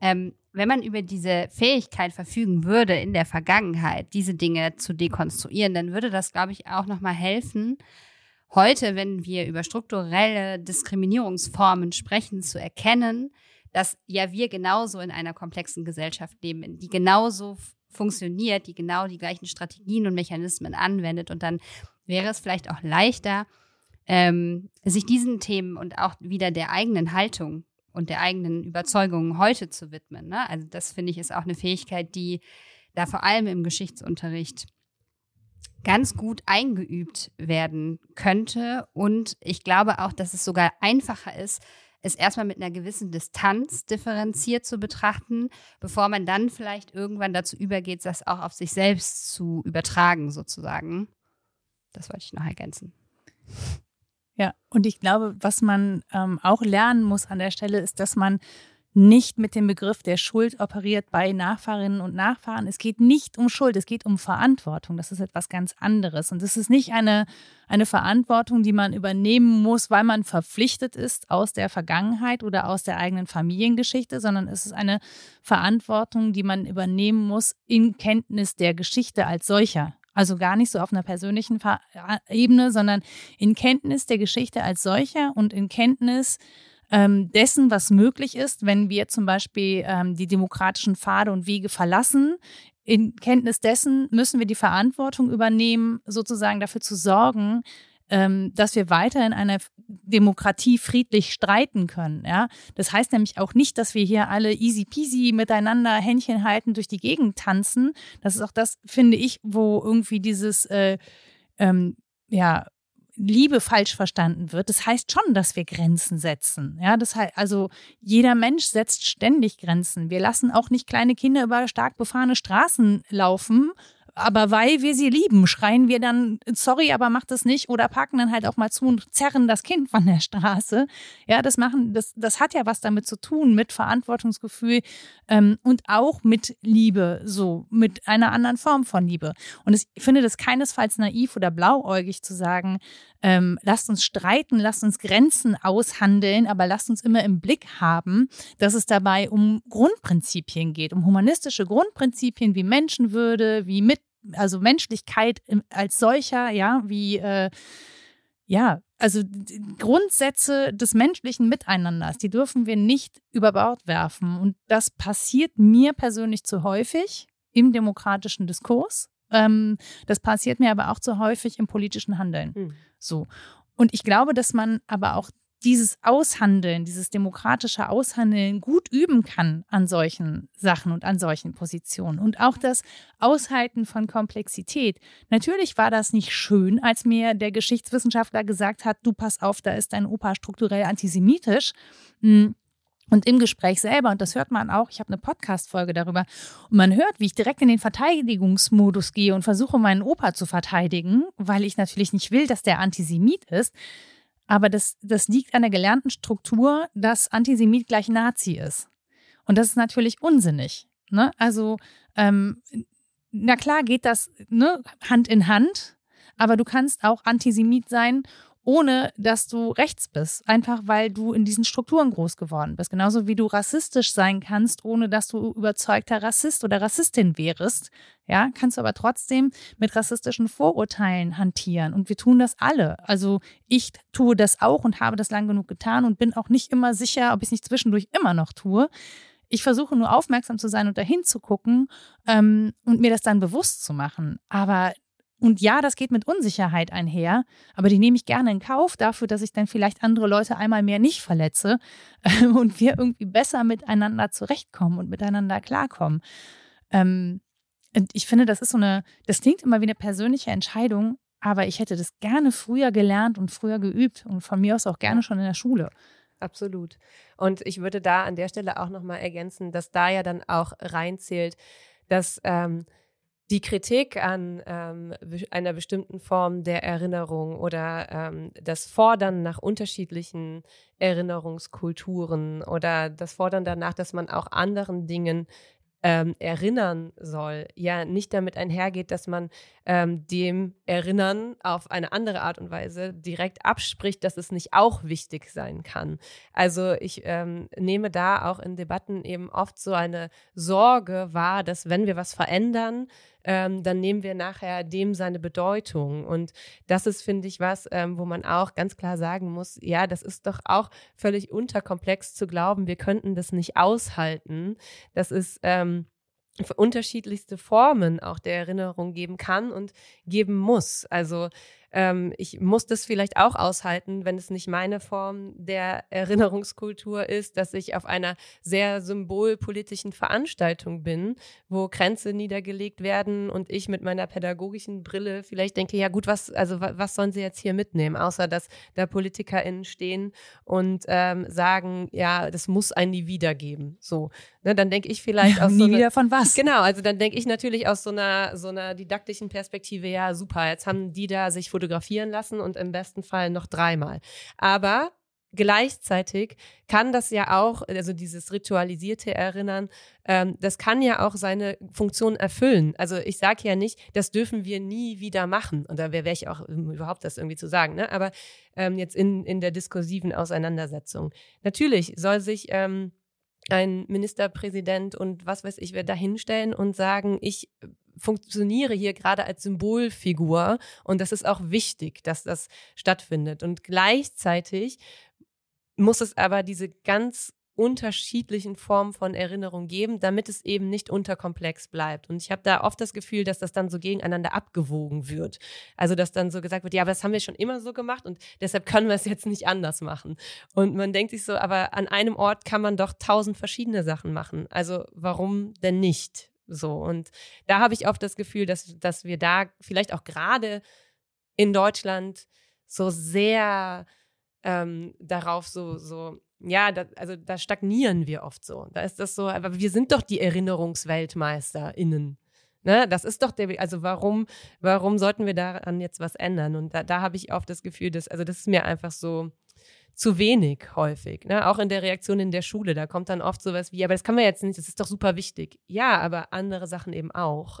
ähm, wenn man über diese Fähigkeit verfügen würde, in der Vergangenheit diese Dinge zu dekonstruieren, dann würde das, glaube ich, auch nochmal helfen, heute, wenn wir über strukturelle Diskriminierungsformen sprechen, zu erkennen, dass ja wir genauso in einer komplexen Gesellschaft leben, die genauso funktioniert, die genau die gleichen Strategien und Mechanismen anwendet. Und dann wäre es vielleicht auch leichter, ähm, sich diesen Themen und auch wieder der eigenen Haltung und der eigenen Überzeugungen heute zu widmen. Ne? Also das finde ich ist auch eine Fähigkeit, die da vor allem im Geschichtsunterricht ganz gut eingeübt werden könnte. Und ich glaube auch, dass es sogar einfacher ist, es erstmal mit einer gewissen Distanz differenziert zu betrachten, bevor man dann vielleicht irgendwann dazu übergeht, das auch auf sich selbst zu übertragen, sozusagen. Das wollte ich noch ergänzen. Ja, und ich glaube, was man ähm, auch lernen muss an der Stelle, ist, dass man nicht mit dem Begriff der Schuld operiert bei Nachfahrinnen und Nachfahren. Es geht nicht um Schuld, es geht um Verantwortung. Das ist etwas ganz anderes. Und es ist nicht eine, eine Verantwortung, die man übernehmen muss, weil man verpflichtet ist aus der Vergangenheit oder aus der eigenen Familiengeschichte, sondern es ist eine Verantwortung, die man übernehmen muss in Kenntnis der Geschichte als solcher. Also gar nicht so auf einer persönlichen Ebene, sondern in Kenntnis der Geschichte als solcher und in Kenntnis ähm, dessen, was möglich ist, wenn wir zum Beispiel ähm, die demokratischen Pfade und Wege verlassen. In Kenntnis dessen müssen wir die Verantwortung übernehmen, sozusagen dafür zu sorgen, ähm, dass wir weiter in einer Demokratie friedlich streiten können. Ja? Das heißt nämlich auch nicht, dass wir hier alle easy peasy miteinander Händchen halten durch die Gegend tanzen. Das ist auch das, finde ich, wo irgendwie dieses äh, ähm, ja, Liebe falsch verstanden wird. Das heißt schon, dass wir Grenzen setzen. Ja, das heißt, also jeder Mensch setzt ständig Grenzen. Wir lassen auch nicht kleine Kinder über stark befahrene Straßen laufen, aber weil wir sie lieben, schreien wir dann, sorry, aber mach das nicht oder packen dann halt auch mal zu und zerren das Kind von der Straße. Ja, das machen, das, das hat ja was damit zu tun, mit Verantwortungsgefühl ähm, und auch mit Liebe, so, mit einer anderen Form von Liebe. Und ich finde das keinesfalls naiv oder blauäugig zu sagen, ähm, lasst uns streiten, lasst uns Grenzen aushandeln, aber lasst uns immer im Blick haben, dass es dabei um Grundprinzipien geht, um humanistische Grundprinzipien wie Menschenwürde, wie mit, also Menschlichkeit als solcher, ja, wie äh, ja, also Grundsätze des menschlichen Miteinanders, die dürfen wir nicht über Bord werfen. Und das passiert mir persönlich zu häufig im demokratischen Diskurs. Ähm, das passiert mir aber auch zu häufig im politischen Handeln. Mhm. So. Und ich glaube, dass man aber auch dieses Aushandeln, dieses demokratische Aushandeln gut üben kann an solchen Sachen und an solchen Positionen. Und auch das Aushalten von Komplexität. Natürlich war das nicht schön, als mir der Geschichtswissenschaftler gesagt hat, du pass auf, da ist dein Opa strukturell antisemitisch. Hm. Und im Gespräch selber, und das hört man auch, ich habe eine Podcast-Folge darüber, und man hört, wie ich direkt in den Verteidigungsmodus gehe und versuche, meinen Opa zu verteidigen, weil ich natürlich nicht will, dass der Antisemit ist. Aber das, das liegt an der gelernten Struktur, dass Antisemit gleich Nazi ist. Und das ist natürlich unsinnig. Ne? Also, ähm, na klar geht das ne, Hand in Hand, aber du kannst auch Antisemit sein ohne dass du rechts bist. Einfach weil du in diesen Strukturen groß geworden bist. Genauso wie du rassistisch sein kannst, ohne dass du überzeugter Rassist oder Rassistin wärst. Ja, kannst du aber trotzdem mit rassistischen Vorurteilen hantieren. Und wir tun das alle. Also ich tue das auch und habe das lang genug getan und bin auch nicht immer sicher, ob ich es nicht zwischendurch immer noch tue. Ich versuche nur aufmerksam zu sein und dahin zu gucken ähm, und mir das dann bewusst zu machen. Aber und ja, das geht mit Unsicherheit einher, aber die nehme ich gerne in Kauf dafür, dass ich dann vielleicht andere Leute einmal mehr nicht verletze äh, und wir irgendwie besser miteinander zurechtkommen und miteinander klarkommen. Ähm, und ich finde, das ist so eine, das klingt immer wie eine persönliche Entscheidung, aber ich hätte das gerne früher gelernt und früher geübt und von mir aus auch gerne schon in der Schule. Absolut. Und ich würde da an der Stelle auch nochmal ergänzen, dass da ja dann auch reinzählt, dass ähm, die Kritik an ähm, einer bestimmten Form der Erinnerung oder ähm, das Fordern nach unterschiedlichen Erinnerungskulturen oder das Fordern danach, dass man auch anderen Dingen ähm, erinnern soll, ja nicht damit einhergeht, dass man ähm, dem Erinnern auf eine andere Art und Weise direkt abspricht, dass es nicht auch wichtig sein kann. Also ich ähm, nehme da auch in Debatten eben oft so eine Sorge wahr, dass wenn wir was verändern, ähm, dann nehmen wir nachher dem seine Bedeutung. Und das ist, finde ich, was, ähm, wo man auch ganz klar sagen muss, ja, das ist doch auch völlig unterkomplex zu glauben, wir könnten das nicht aushalten. Das ist ähm, unterschiedlichste Formen auch der Erinnerung geben kann und geben muss. Also ähm, ich muss das vielleicht auch aushalten, wenn es nicht meine Form der Erinnerungskultur ist, dass ich auf einer sehr symbolpolitischen Veranstaltung bin, wo Grenze niedergelegt werden und ich mit meiner pädagogischen Brille vielleicht denke, ja gut, was, also was sollen sie jetzt hier mitnehmen, außer dass da PolitikerInnen stehen und ähm, sagen, ja, das muss ein nie wieder geben. So. Ne, dann denke ich vielleicht ja, aus nie so einer, wieder von was. Genau, also dann denke ich natürlich aus so einer, so einer didaktischen Perspektive, ja, super, jetzt haben die da sich fotografieren lassen und im besten Fall noch dreimal. Aber gleichzeitig kann das ja auch, also dieses ritualisierte Erinnern, ähm, das kann ja auch seine Funktion erfüllen. Also ich sage ja nicht, das dürfen wir nie wieder machen. Und da wäre ich auch überhaupt das irgendwie zu sagen. Ne? Aber ähm, jetzt in, in der diskursiven Auseinandersetzung. Natürlich soll sich ähm, ein Ministerpräsident und was weiß ich, wer da hinstellen und sagen, ich funktioniere hier gerade als Symbolfigur und das ist auch wichtig, dass das stattfindet. Und gleichzeitig muss es aber diese ganz unterschiedlichen Formen von Erinnerung geben, damit es eben nicht unterkomplex bleibt. Und ich habe da oft das Gefühl, dass das dann so gegeneinander abgewogen wird. Also dass dann so gesagt wird, ja, aber das haben wir schon immer so gemacht und deshalb können wir es jetzt nicht anders machen. Und man denkt sich so, aber an einem Ort kann man doch tausend verschiedene Sachen machen. Also warum denn nicht? So. Und da habe ich oft das Gefühl, dass, dass wir da vielleicht auch gerade in Deutschland so sehr ähm, darauf so, so ja, da, also da stagnieren wir oft so. Da ist das so, aber wir sind doch die ErinnerungsweltmeisterInnen. Ne? Das ist doch der, also warum, warum sollten wir daran jetzt was ändern? Und da, da habe ich oft das Gefühl, dass, also das ist mir einfach so zu wenig häufig. Ne? Auch in der Reaktion in der Schule, da kommt dann oft sowas wie, aber das kann man jetzt nicht, das ist doch super wichtig. Ja, aber andere Sachen eben auch.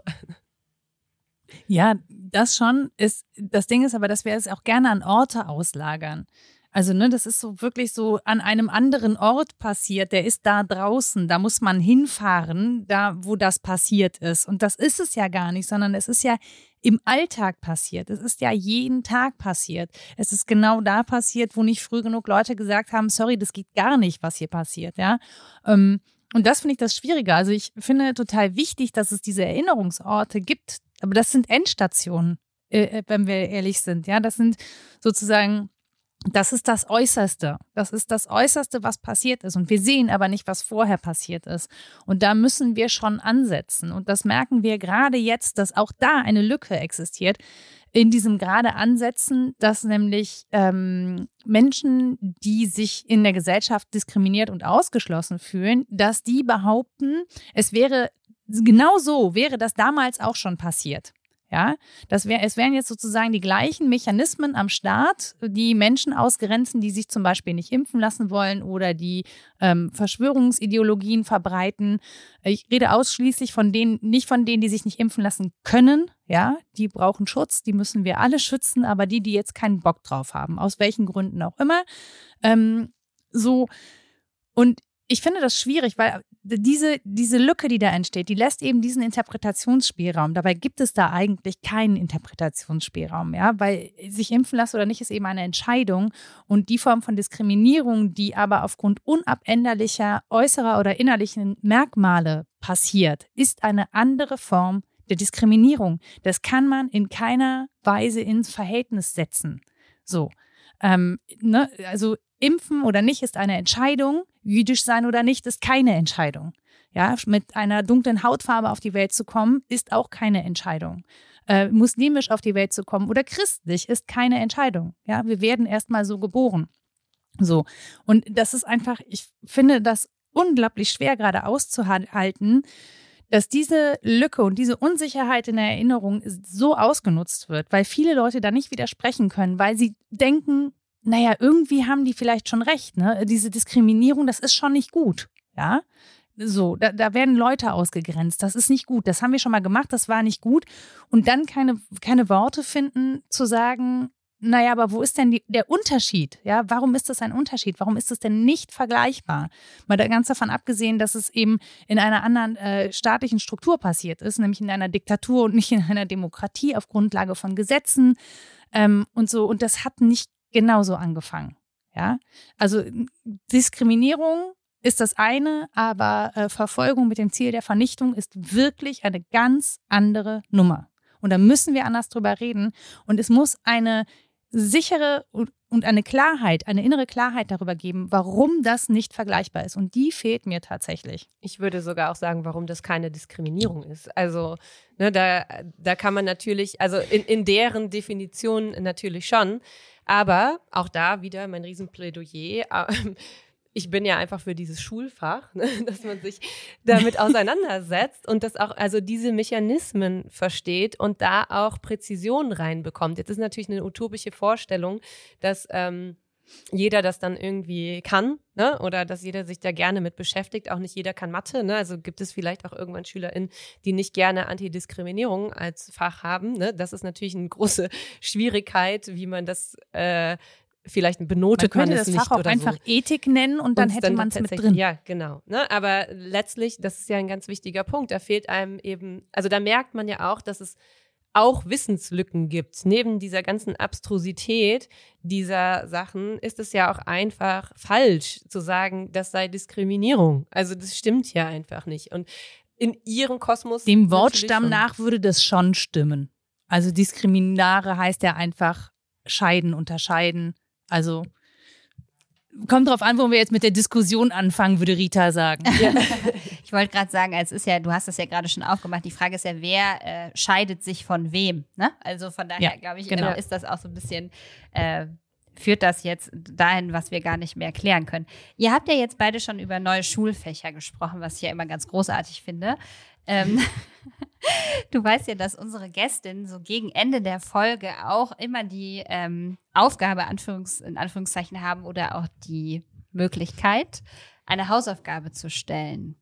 Ja, das schon ist, das Ding ist aber, dass wir es auch gerne an Orte auslagern. Also, ne, das ist so wirklich so an einem anderen Ort passiert. Der ist da draußen. Da muss man hinfahren, da, wo das passiert ist. Und das ist es ja gar nicht, sondern es ist ja im Alltag passiert. Es ist ja jeden Tag passiert. Es ist genau da passiert, wo nicht früh genug Leute gesagt haben, sorry, das geht gar nicht, was hier passiert, ja. Ähm, und das finde ich das Schwierige. Also ich finde total wichtig, dass es diese Erinnerungsorte gibt. Aber das sind Endstationen, äh, äh wenn wir ehrlich sind. Ja, das sind sozusagen das ist das Äußerste. Das ist das Äußerste, was passiert ist. Und wir sehen aber nicht, was vorher passiert ist. Und da müssen wir schon ansetzen. Und das merken wir gerade jetzt, dass auch da eine Lücke existiert. In diesem gerade Ansetzen, dass nämlich ähm, Menschen, die sich in der Gesellschaft diskriminiert und ausgeschlossen fühlen, dass die behaupten, es wäre genau so, wäre das damals auch schon passiert. Ja, das wär, es wären jetzt sozusagen die gleichen Mechanismen am Start, die Menschen ausgrenzen, die sich zum Beispiel nicht impfen lassen wollen oder die ähm, Verschwörungsideologien verbreiten. Ich rede ausschließlich von denen, nicht von denen, die sich nicht impfen lassen können. Ja, die brauchen Schutz, die müssen wir alle schützen, aber die, die jetzt keinen Bock drauf haben, aus welchen Gründen auch immer. Ähm, so und ich finde das schwierig, weil diese, diese Lücke, die da entsteht, die lässt eben diesen Interpretationsspielraum. Dabei gibt es da eigentlich keinen Interpretationsspielraum, ja, weil sich impfen lassen oder nicht ist eben eine Entscheidung und die Form von Diskriminierung, die aber aufgrund unabänderlicher äußerer oder innerlichen Merkmale passiert, ist eine andere Form der Diskriminierung. Das kann man in keiner Weise ins Verhältnis setzen. So. Ähm, ne? Also impfen oder nicht ist eine Entscheidung, jüdisch sein oder nicht ist keine Entscheidung. Ja, mit einer dunklen Hautfarbe auf die Welt zu kommen, ist auch keine Entscheidung. Äh, muslimisch auf die Welt zu kommen oder christlich ist keine Entscheidung. Ja, wir werden erstmal so geboren. So. Und das ist einfach, ich finde das unglaublich schwer gerade auszuhalten, dass diese Lücke und diese Unsicherheit in der Erinnerung so ausgenutzt wird, weil viele Leute da nicht widersprechen können, weil sie denken, naja, irgendwie haben die vielleicht schon recht, ne? Diese Diskriminierung, das ist schon nicht gut, ja. So, da, da werden Leute ausgegrenzt. Das ist nicht gut. Das haben wir schon mal gemacht. Das war nicht gut. Und dann keine, keine Worte finden, zu sagen, naja, aber wo ist denn die, der Unterschied? Ja, warum ist das ein Unterschied? Warum ist das denn nicht vergleichbar? Mal ganz davon abgesehen, dass es eben in einer anderen äh, staatlichen Struktur passiert ist, nämlich in einer Diktatur und nicht in einer Demokratie auf Grundlage von Gesetzen ähm, und so. Und das hat nicht genauso angefangen. Ja, also Diskriminierung ist das eine, aber äh, Verfolgung mit dem Ziel der Vernichtung ist wirklich eine ganz andere Nummer. Und da müssen wir anders drüber reden. Und es muss eine sichere und eine Klarheit, eine innere Klarheit darüber geben, warum das nicht vergleichbar ist. Und die fehlt mir tatsächlich. Ich würde sogar auch sagen, warum das keine Diskriminierung ist. Also, ne, da, da kann man natürlich, also in, in deren Definition natürlich schon. Aber auch da wieder mein Riesenplädoyer. Ich bin ja einfach für dieses Schulfach, ne, [LAUGHS] dass man sich damit [LAUGHS] auseinandersetzt und das auch, also diese Mechanismen versteht und da auch Präzision reinbekommt. Jetzt ist natürlich eine utopische Vorstellung, dass ähm, jeder das dann irgendwie kann, ne? Oder dass jeder sich da gerne mit beschäftigt. Auch nicht jeder kann Mathe, ne? Also gibt es vielleicht auch irgendwann SchülerInnen, die nicht gerne Antidiskriminierung als Fach haben. Ne? Das ist natürlich eine große Schwierigkeit, wie man das äh, vielleicht benotet man, man es das nicht Fach auch einfach so. Ethik nennen und dann und hätte man es mit drin. Ja, genau. Ne? Aber letztlich, das ist ja ein ganz wichtiger Punkt. Da fehlt einem eben, also da merkt man ja auch, dass es auch Wissenslücken gibt. Neben dieser ganzen Abstrusität dieser Sachen ist es ja auch einfach falsch zu sagen, das sei Diskriminierung. Also das stimmt ja einfach nicht. Und in ihrem Kosmos. Dem Wortstamm nach würde das schon stimmen. Also Diskriminare heißt ja einfach scheiden, unterscheiden. Also kommt drauf an, wo wir jetzt mit der Diskussion anfangen, würde Rita sagen. Ja. [LAUGHS] ich wollte gerade sagen, es ist ja, du hast das ja gerade schon aufgemacht. Die Frage ist ja, wer äh, scheidet sich von wem? Ne? Also von daher ja, glaube ich, genau. ist das auch so ein bisschen. Äh, führt das jetzt dahin, was wir gar nicht mehr erklären können. Ihr habt ja jetzt beide schon über neue Schulfächer gesprochen, was ich ja immer ganz großartig finde. Ähm, [LAUGHS] du weißt ja, dass unsere Gästin so gegen Ende der Folge auch immer die ähm, Aufgabe Anführungs in Anführungszeichen haben oder auch die Möglichkeit, eine Hausaufgabe zu stellen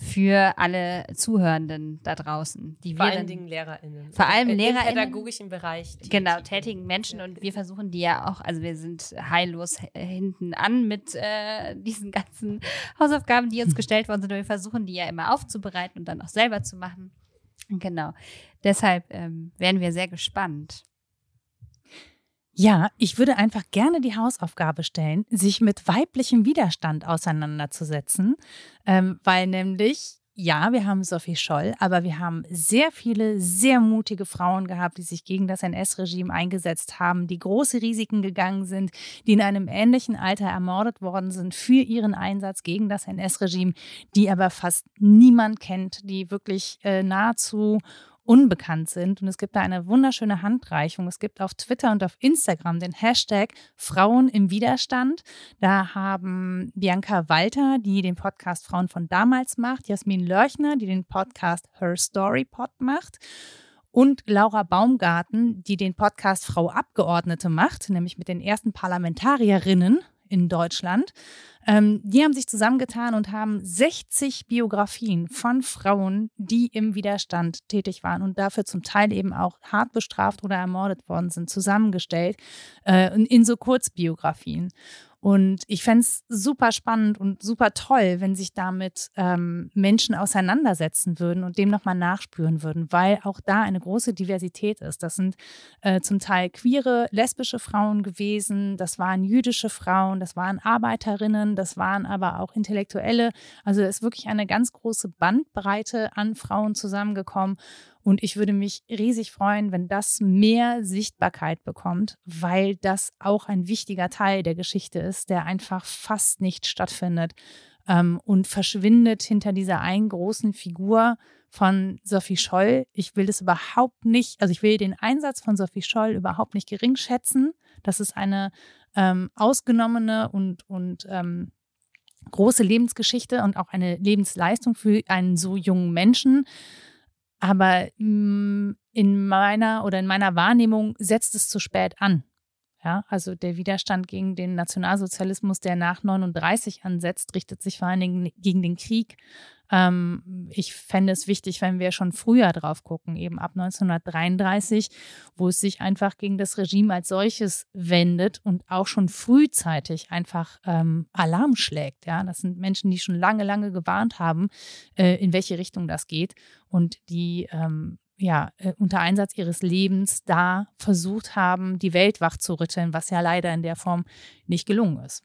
für alle Zuhörenden da draußen. Die vor allen Dingen LehrerInnen. Vor allem LehrerInnen. Im pädagogischen Bereich. Genau, tätigen Menschen. Und wir versuchen die ja auch, also wir sind heillos hinten an mit äh, diesen ganzen Hausaufgaben, die uns gestellt worden sind. Und wir versuchen die ja immer aufzubereiten und dann auch selber zu machen. Genau. Deshalb ähm, werden wir sehr gespannt. Ja, ich würde einfach gerne die Hausaufgabe stellen, sich mit weiblichem Widerstand auseinanderzusetzen, ähm, weil nämlich ja, wir haben Sophie Scholl, aber wir haben sehr viele sehr mutige Frauen gehabt, die sich gegen das NS-Regime eingesetzt haben, die große Risiken gegangen sind, die in einem ähnlichen Alter ermordet worden sind für ihren Einsatz gegen das NS-Regime, die aber fast niemand kennt, die wirklich äh, nahezu unbekannt sind. Und es gibt da eine wunderschöne Handreichung. Es gibt auf Twitter und auf Instagram den Hashtag Frauen im Widerstand. Da haben Bianca Walter, die den Podcast Frauen von damals macht, Jasmin Lörchner, die den Podcast Her Story Pod macht und Laura Baumgarten, die den Podcast Frau Abgeordnete macht, nämlich mit den ersten Parlamentarierinnen in Deutschland. Ähm, die haben sich zusammengetan und haben 60 Biografien von Frauen, die im Widerstand tätig waren und dafür zum Teil eben auch hart bestraft oder ermordet worden sind, zusammengestellt äh, in so Kurzbiografien. Und ich fände es super spannend und super toll, wenn sich damit ähm, Menschen auseinandersetzen würden und dem nochmal nachspüren würden, weil auch da eine große Diversität ist. Das sind äh, zum Teil queere, lesbische Frauen gewesen, das waren jüdische Frauen, das waren Arbeiterinnen, das waren aber auch Intellektuelle. Also es ist wirklich eine ganz große Bandbreite an Frauen zusammengekommen. Und ich würde mich riesig freuen, wenn das mehr Sichtbarkeit bekommt, weil das auch ein wichtiger Teil der Geschichte ist, der einfach fast nicht stattfindet ähm, und verschwindet hinter dieser einen großen Figur von Sophie Scholl. Ich will das überhaupt nicht, also ich will den Einsatz von Sophie Scholl überhaupt nicht gering schätzen. Das ist eine ähm, ausgenommene und, und ähm, große Lebensgeschichte und auch eine Lebensleistung für einen so jungen Menschen. Aber mm, in meiner oder in meiner Wahrnehmung setzt es zu spät an. Ja, also der Widerstand gegen den Nationalsozialismus, der nach 39 ansetzt, richtet sich vor allen Dingen gegen den Krieg. Ähm, ich fände es wichtig, wenn wir schon früher drauf gucken, eben ab 1933, wo es sich einfach gegen das Regime als solches wendet und auch schon frühzeitig einfach ähm, Alarm schlägt. Ja, das sind Menschen, die schon lange, lange gewarnt haben, äh, in welche Richtung das geht und die ähm, ja, äh, unter Einsatz ihres Lebens da versucht haben, die Welt wach zu rütteln, was ja leider in der Form nicht gelungen ist.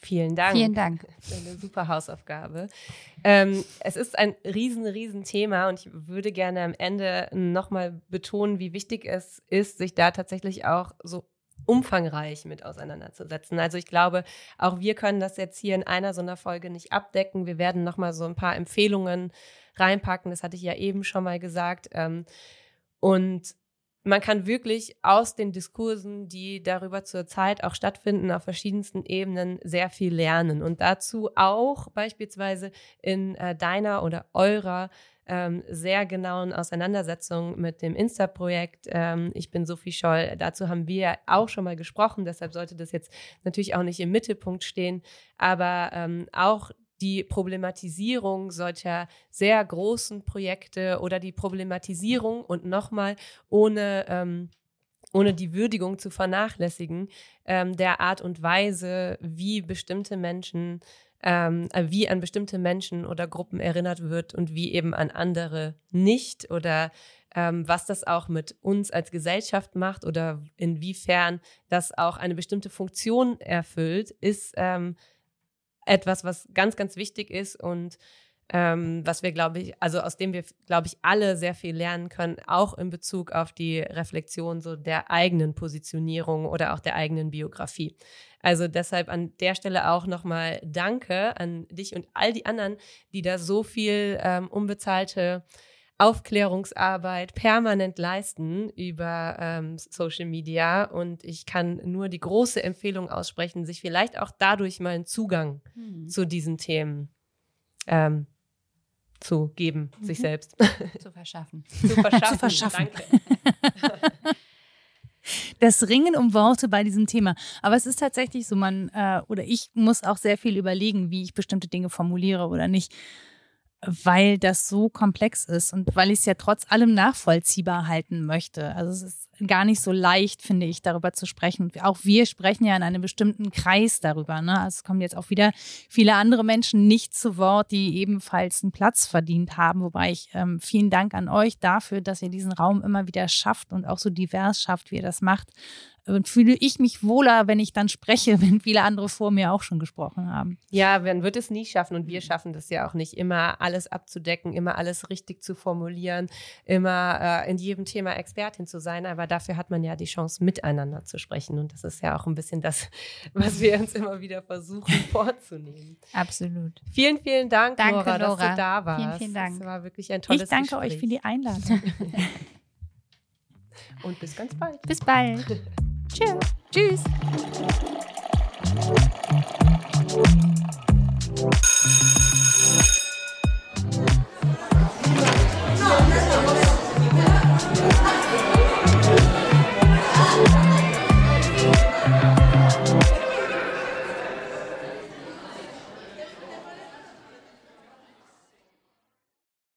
Vielen Dank. Vielen Dank. Eine super Hausaufgabe. Ähm, es ist ein riesen, riesen Thema und ich würde gerne am Ende nochmal betonen, wie wichtig es ist, sich da tatsächlich auch so umfangreich mit auseinanderzusetzen. Also ich glaube, auch wir können das jetzt hier in einer so einer Folge nicht abdecken. Wir werden nochmal so ein paar Empfehlungen reinpacken. Das hatte ich ja eben schon mal gesagt. Ähm, und man kann wirklich aus den Diskursen, die darüber zur Zeit auch stattfinden, auf verschiedensten Ebenen sehr viel lernen. Und dazu auch beispielsweise in äh, deiner oder eurer ähm, sehr genauen Auseinandersetzung mit dem Insta-Projekt. Ähm, ich bin Sophie Scholl. Dazu haben wir auch schon mal gesprochen. Deshalb sollte das jetzt natürlich auch nicht im Mittelpunkt stehen. Aber ähm, auch die Problematisierung solcher sehr großen Projekte oder die Problematisierung und nochmal ohne, ähm, ohne die Würdigung zu vernachlässigen, ähm, der Art und Weise, wie bestimmte Menschen, ähm, äh, wie an bestimmte Menschen oder Gruppen erinnert wird und wie eben an andere nicht oder ähm, was das auch mit uns als Gesellschaft macht oder inwiefern das auch eine bestimmte Funktion erfüllt, ist ähm, etwas, was ganz, ganz wichtig ist und ähm, was wir, glaube ich, also aus dem wir, glaube ich, alle sehr viel lernen können, auch in Bezug auf die Reflexion so der eigenen Positionierung oder auch der eigenen Biografie. Also deshalb an der Stelle auch nochmal Danke an dich und all die anderen, die da so viel ähm, unbezahlte Aufklärungsarbeit permanent leisten über ähm, Social Media. Und ich kann nur die große Empfehlung aussprechen, sich vielleicht auch dadurch mal einen Zugang mhm. zu diesen Themen ähm, zu geben, mhm. sich selbst. [LAUGHS] Zu verschaffen. zu verschaffen. zu verschaffen. Danke. [LAUGHS] das Ringen um Worte bei diesem Thema. Aber es ist tatsächlich so, man äh, oder ich muss auch sehr viel überlegen, wie ich bestimmte Dinge formuliere oder nicht weil das so komplex ist und weil ich es ja trotz allem nachvollziehbar halten möchte. Also es ist gar nicht so leicht, finde ich, darüber zu sprechen. Auch wir sprechen ja in einem bestimmten Kreis darüber. Ne? Also es kommen jetzt auch wieder viele andere Menschen nicht zu Wort, die ebenfalls einen Platz verdient haben. Wobei ich ähm, vielen Dank an euch dafür, dass ihr diesen Raum immer wieder schafft und auch so divers schafft, wie ihr das macht. Fühle ich mich wohler, wenn ich dann spreche, [LAUGHS] wenn viele andere vor mir auch schon gesprochen haben. Ja, man wird es nie schaffen und wir schaffen das ja auch nicht, immer alles abzudecken, immer alles richtig zu formulieren, immer äh, in jedem Thema Expertin zu sein. Aber dafür hat man ja die Chance, miteinander zu sprechen. Und das ist ja auch ein bisschen das, [LAUGHS] was wir uns immer wieder versuchen [LAUGHS] vorzunehmen. Absolut. Vielen, vielen Dank, Danke, Nora, Nora. dass du da warst. Vielen, vielen Dank. Das war wirklich ein tolles Ich danke Gespräch. euch für die Einladung. Und bis ganz bald. Bis bald. Tschüss. Tschüss.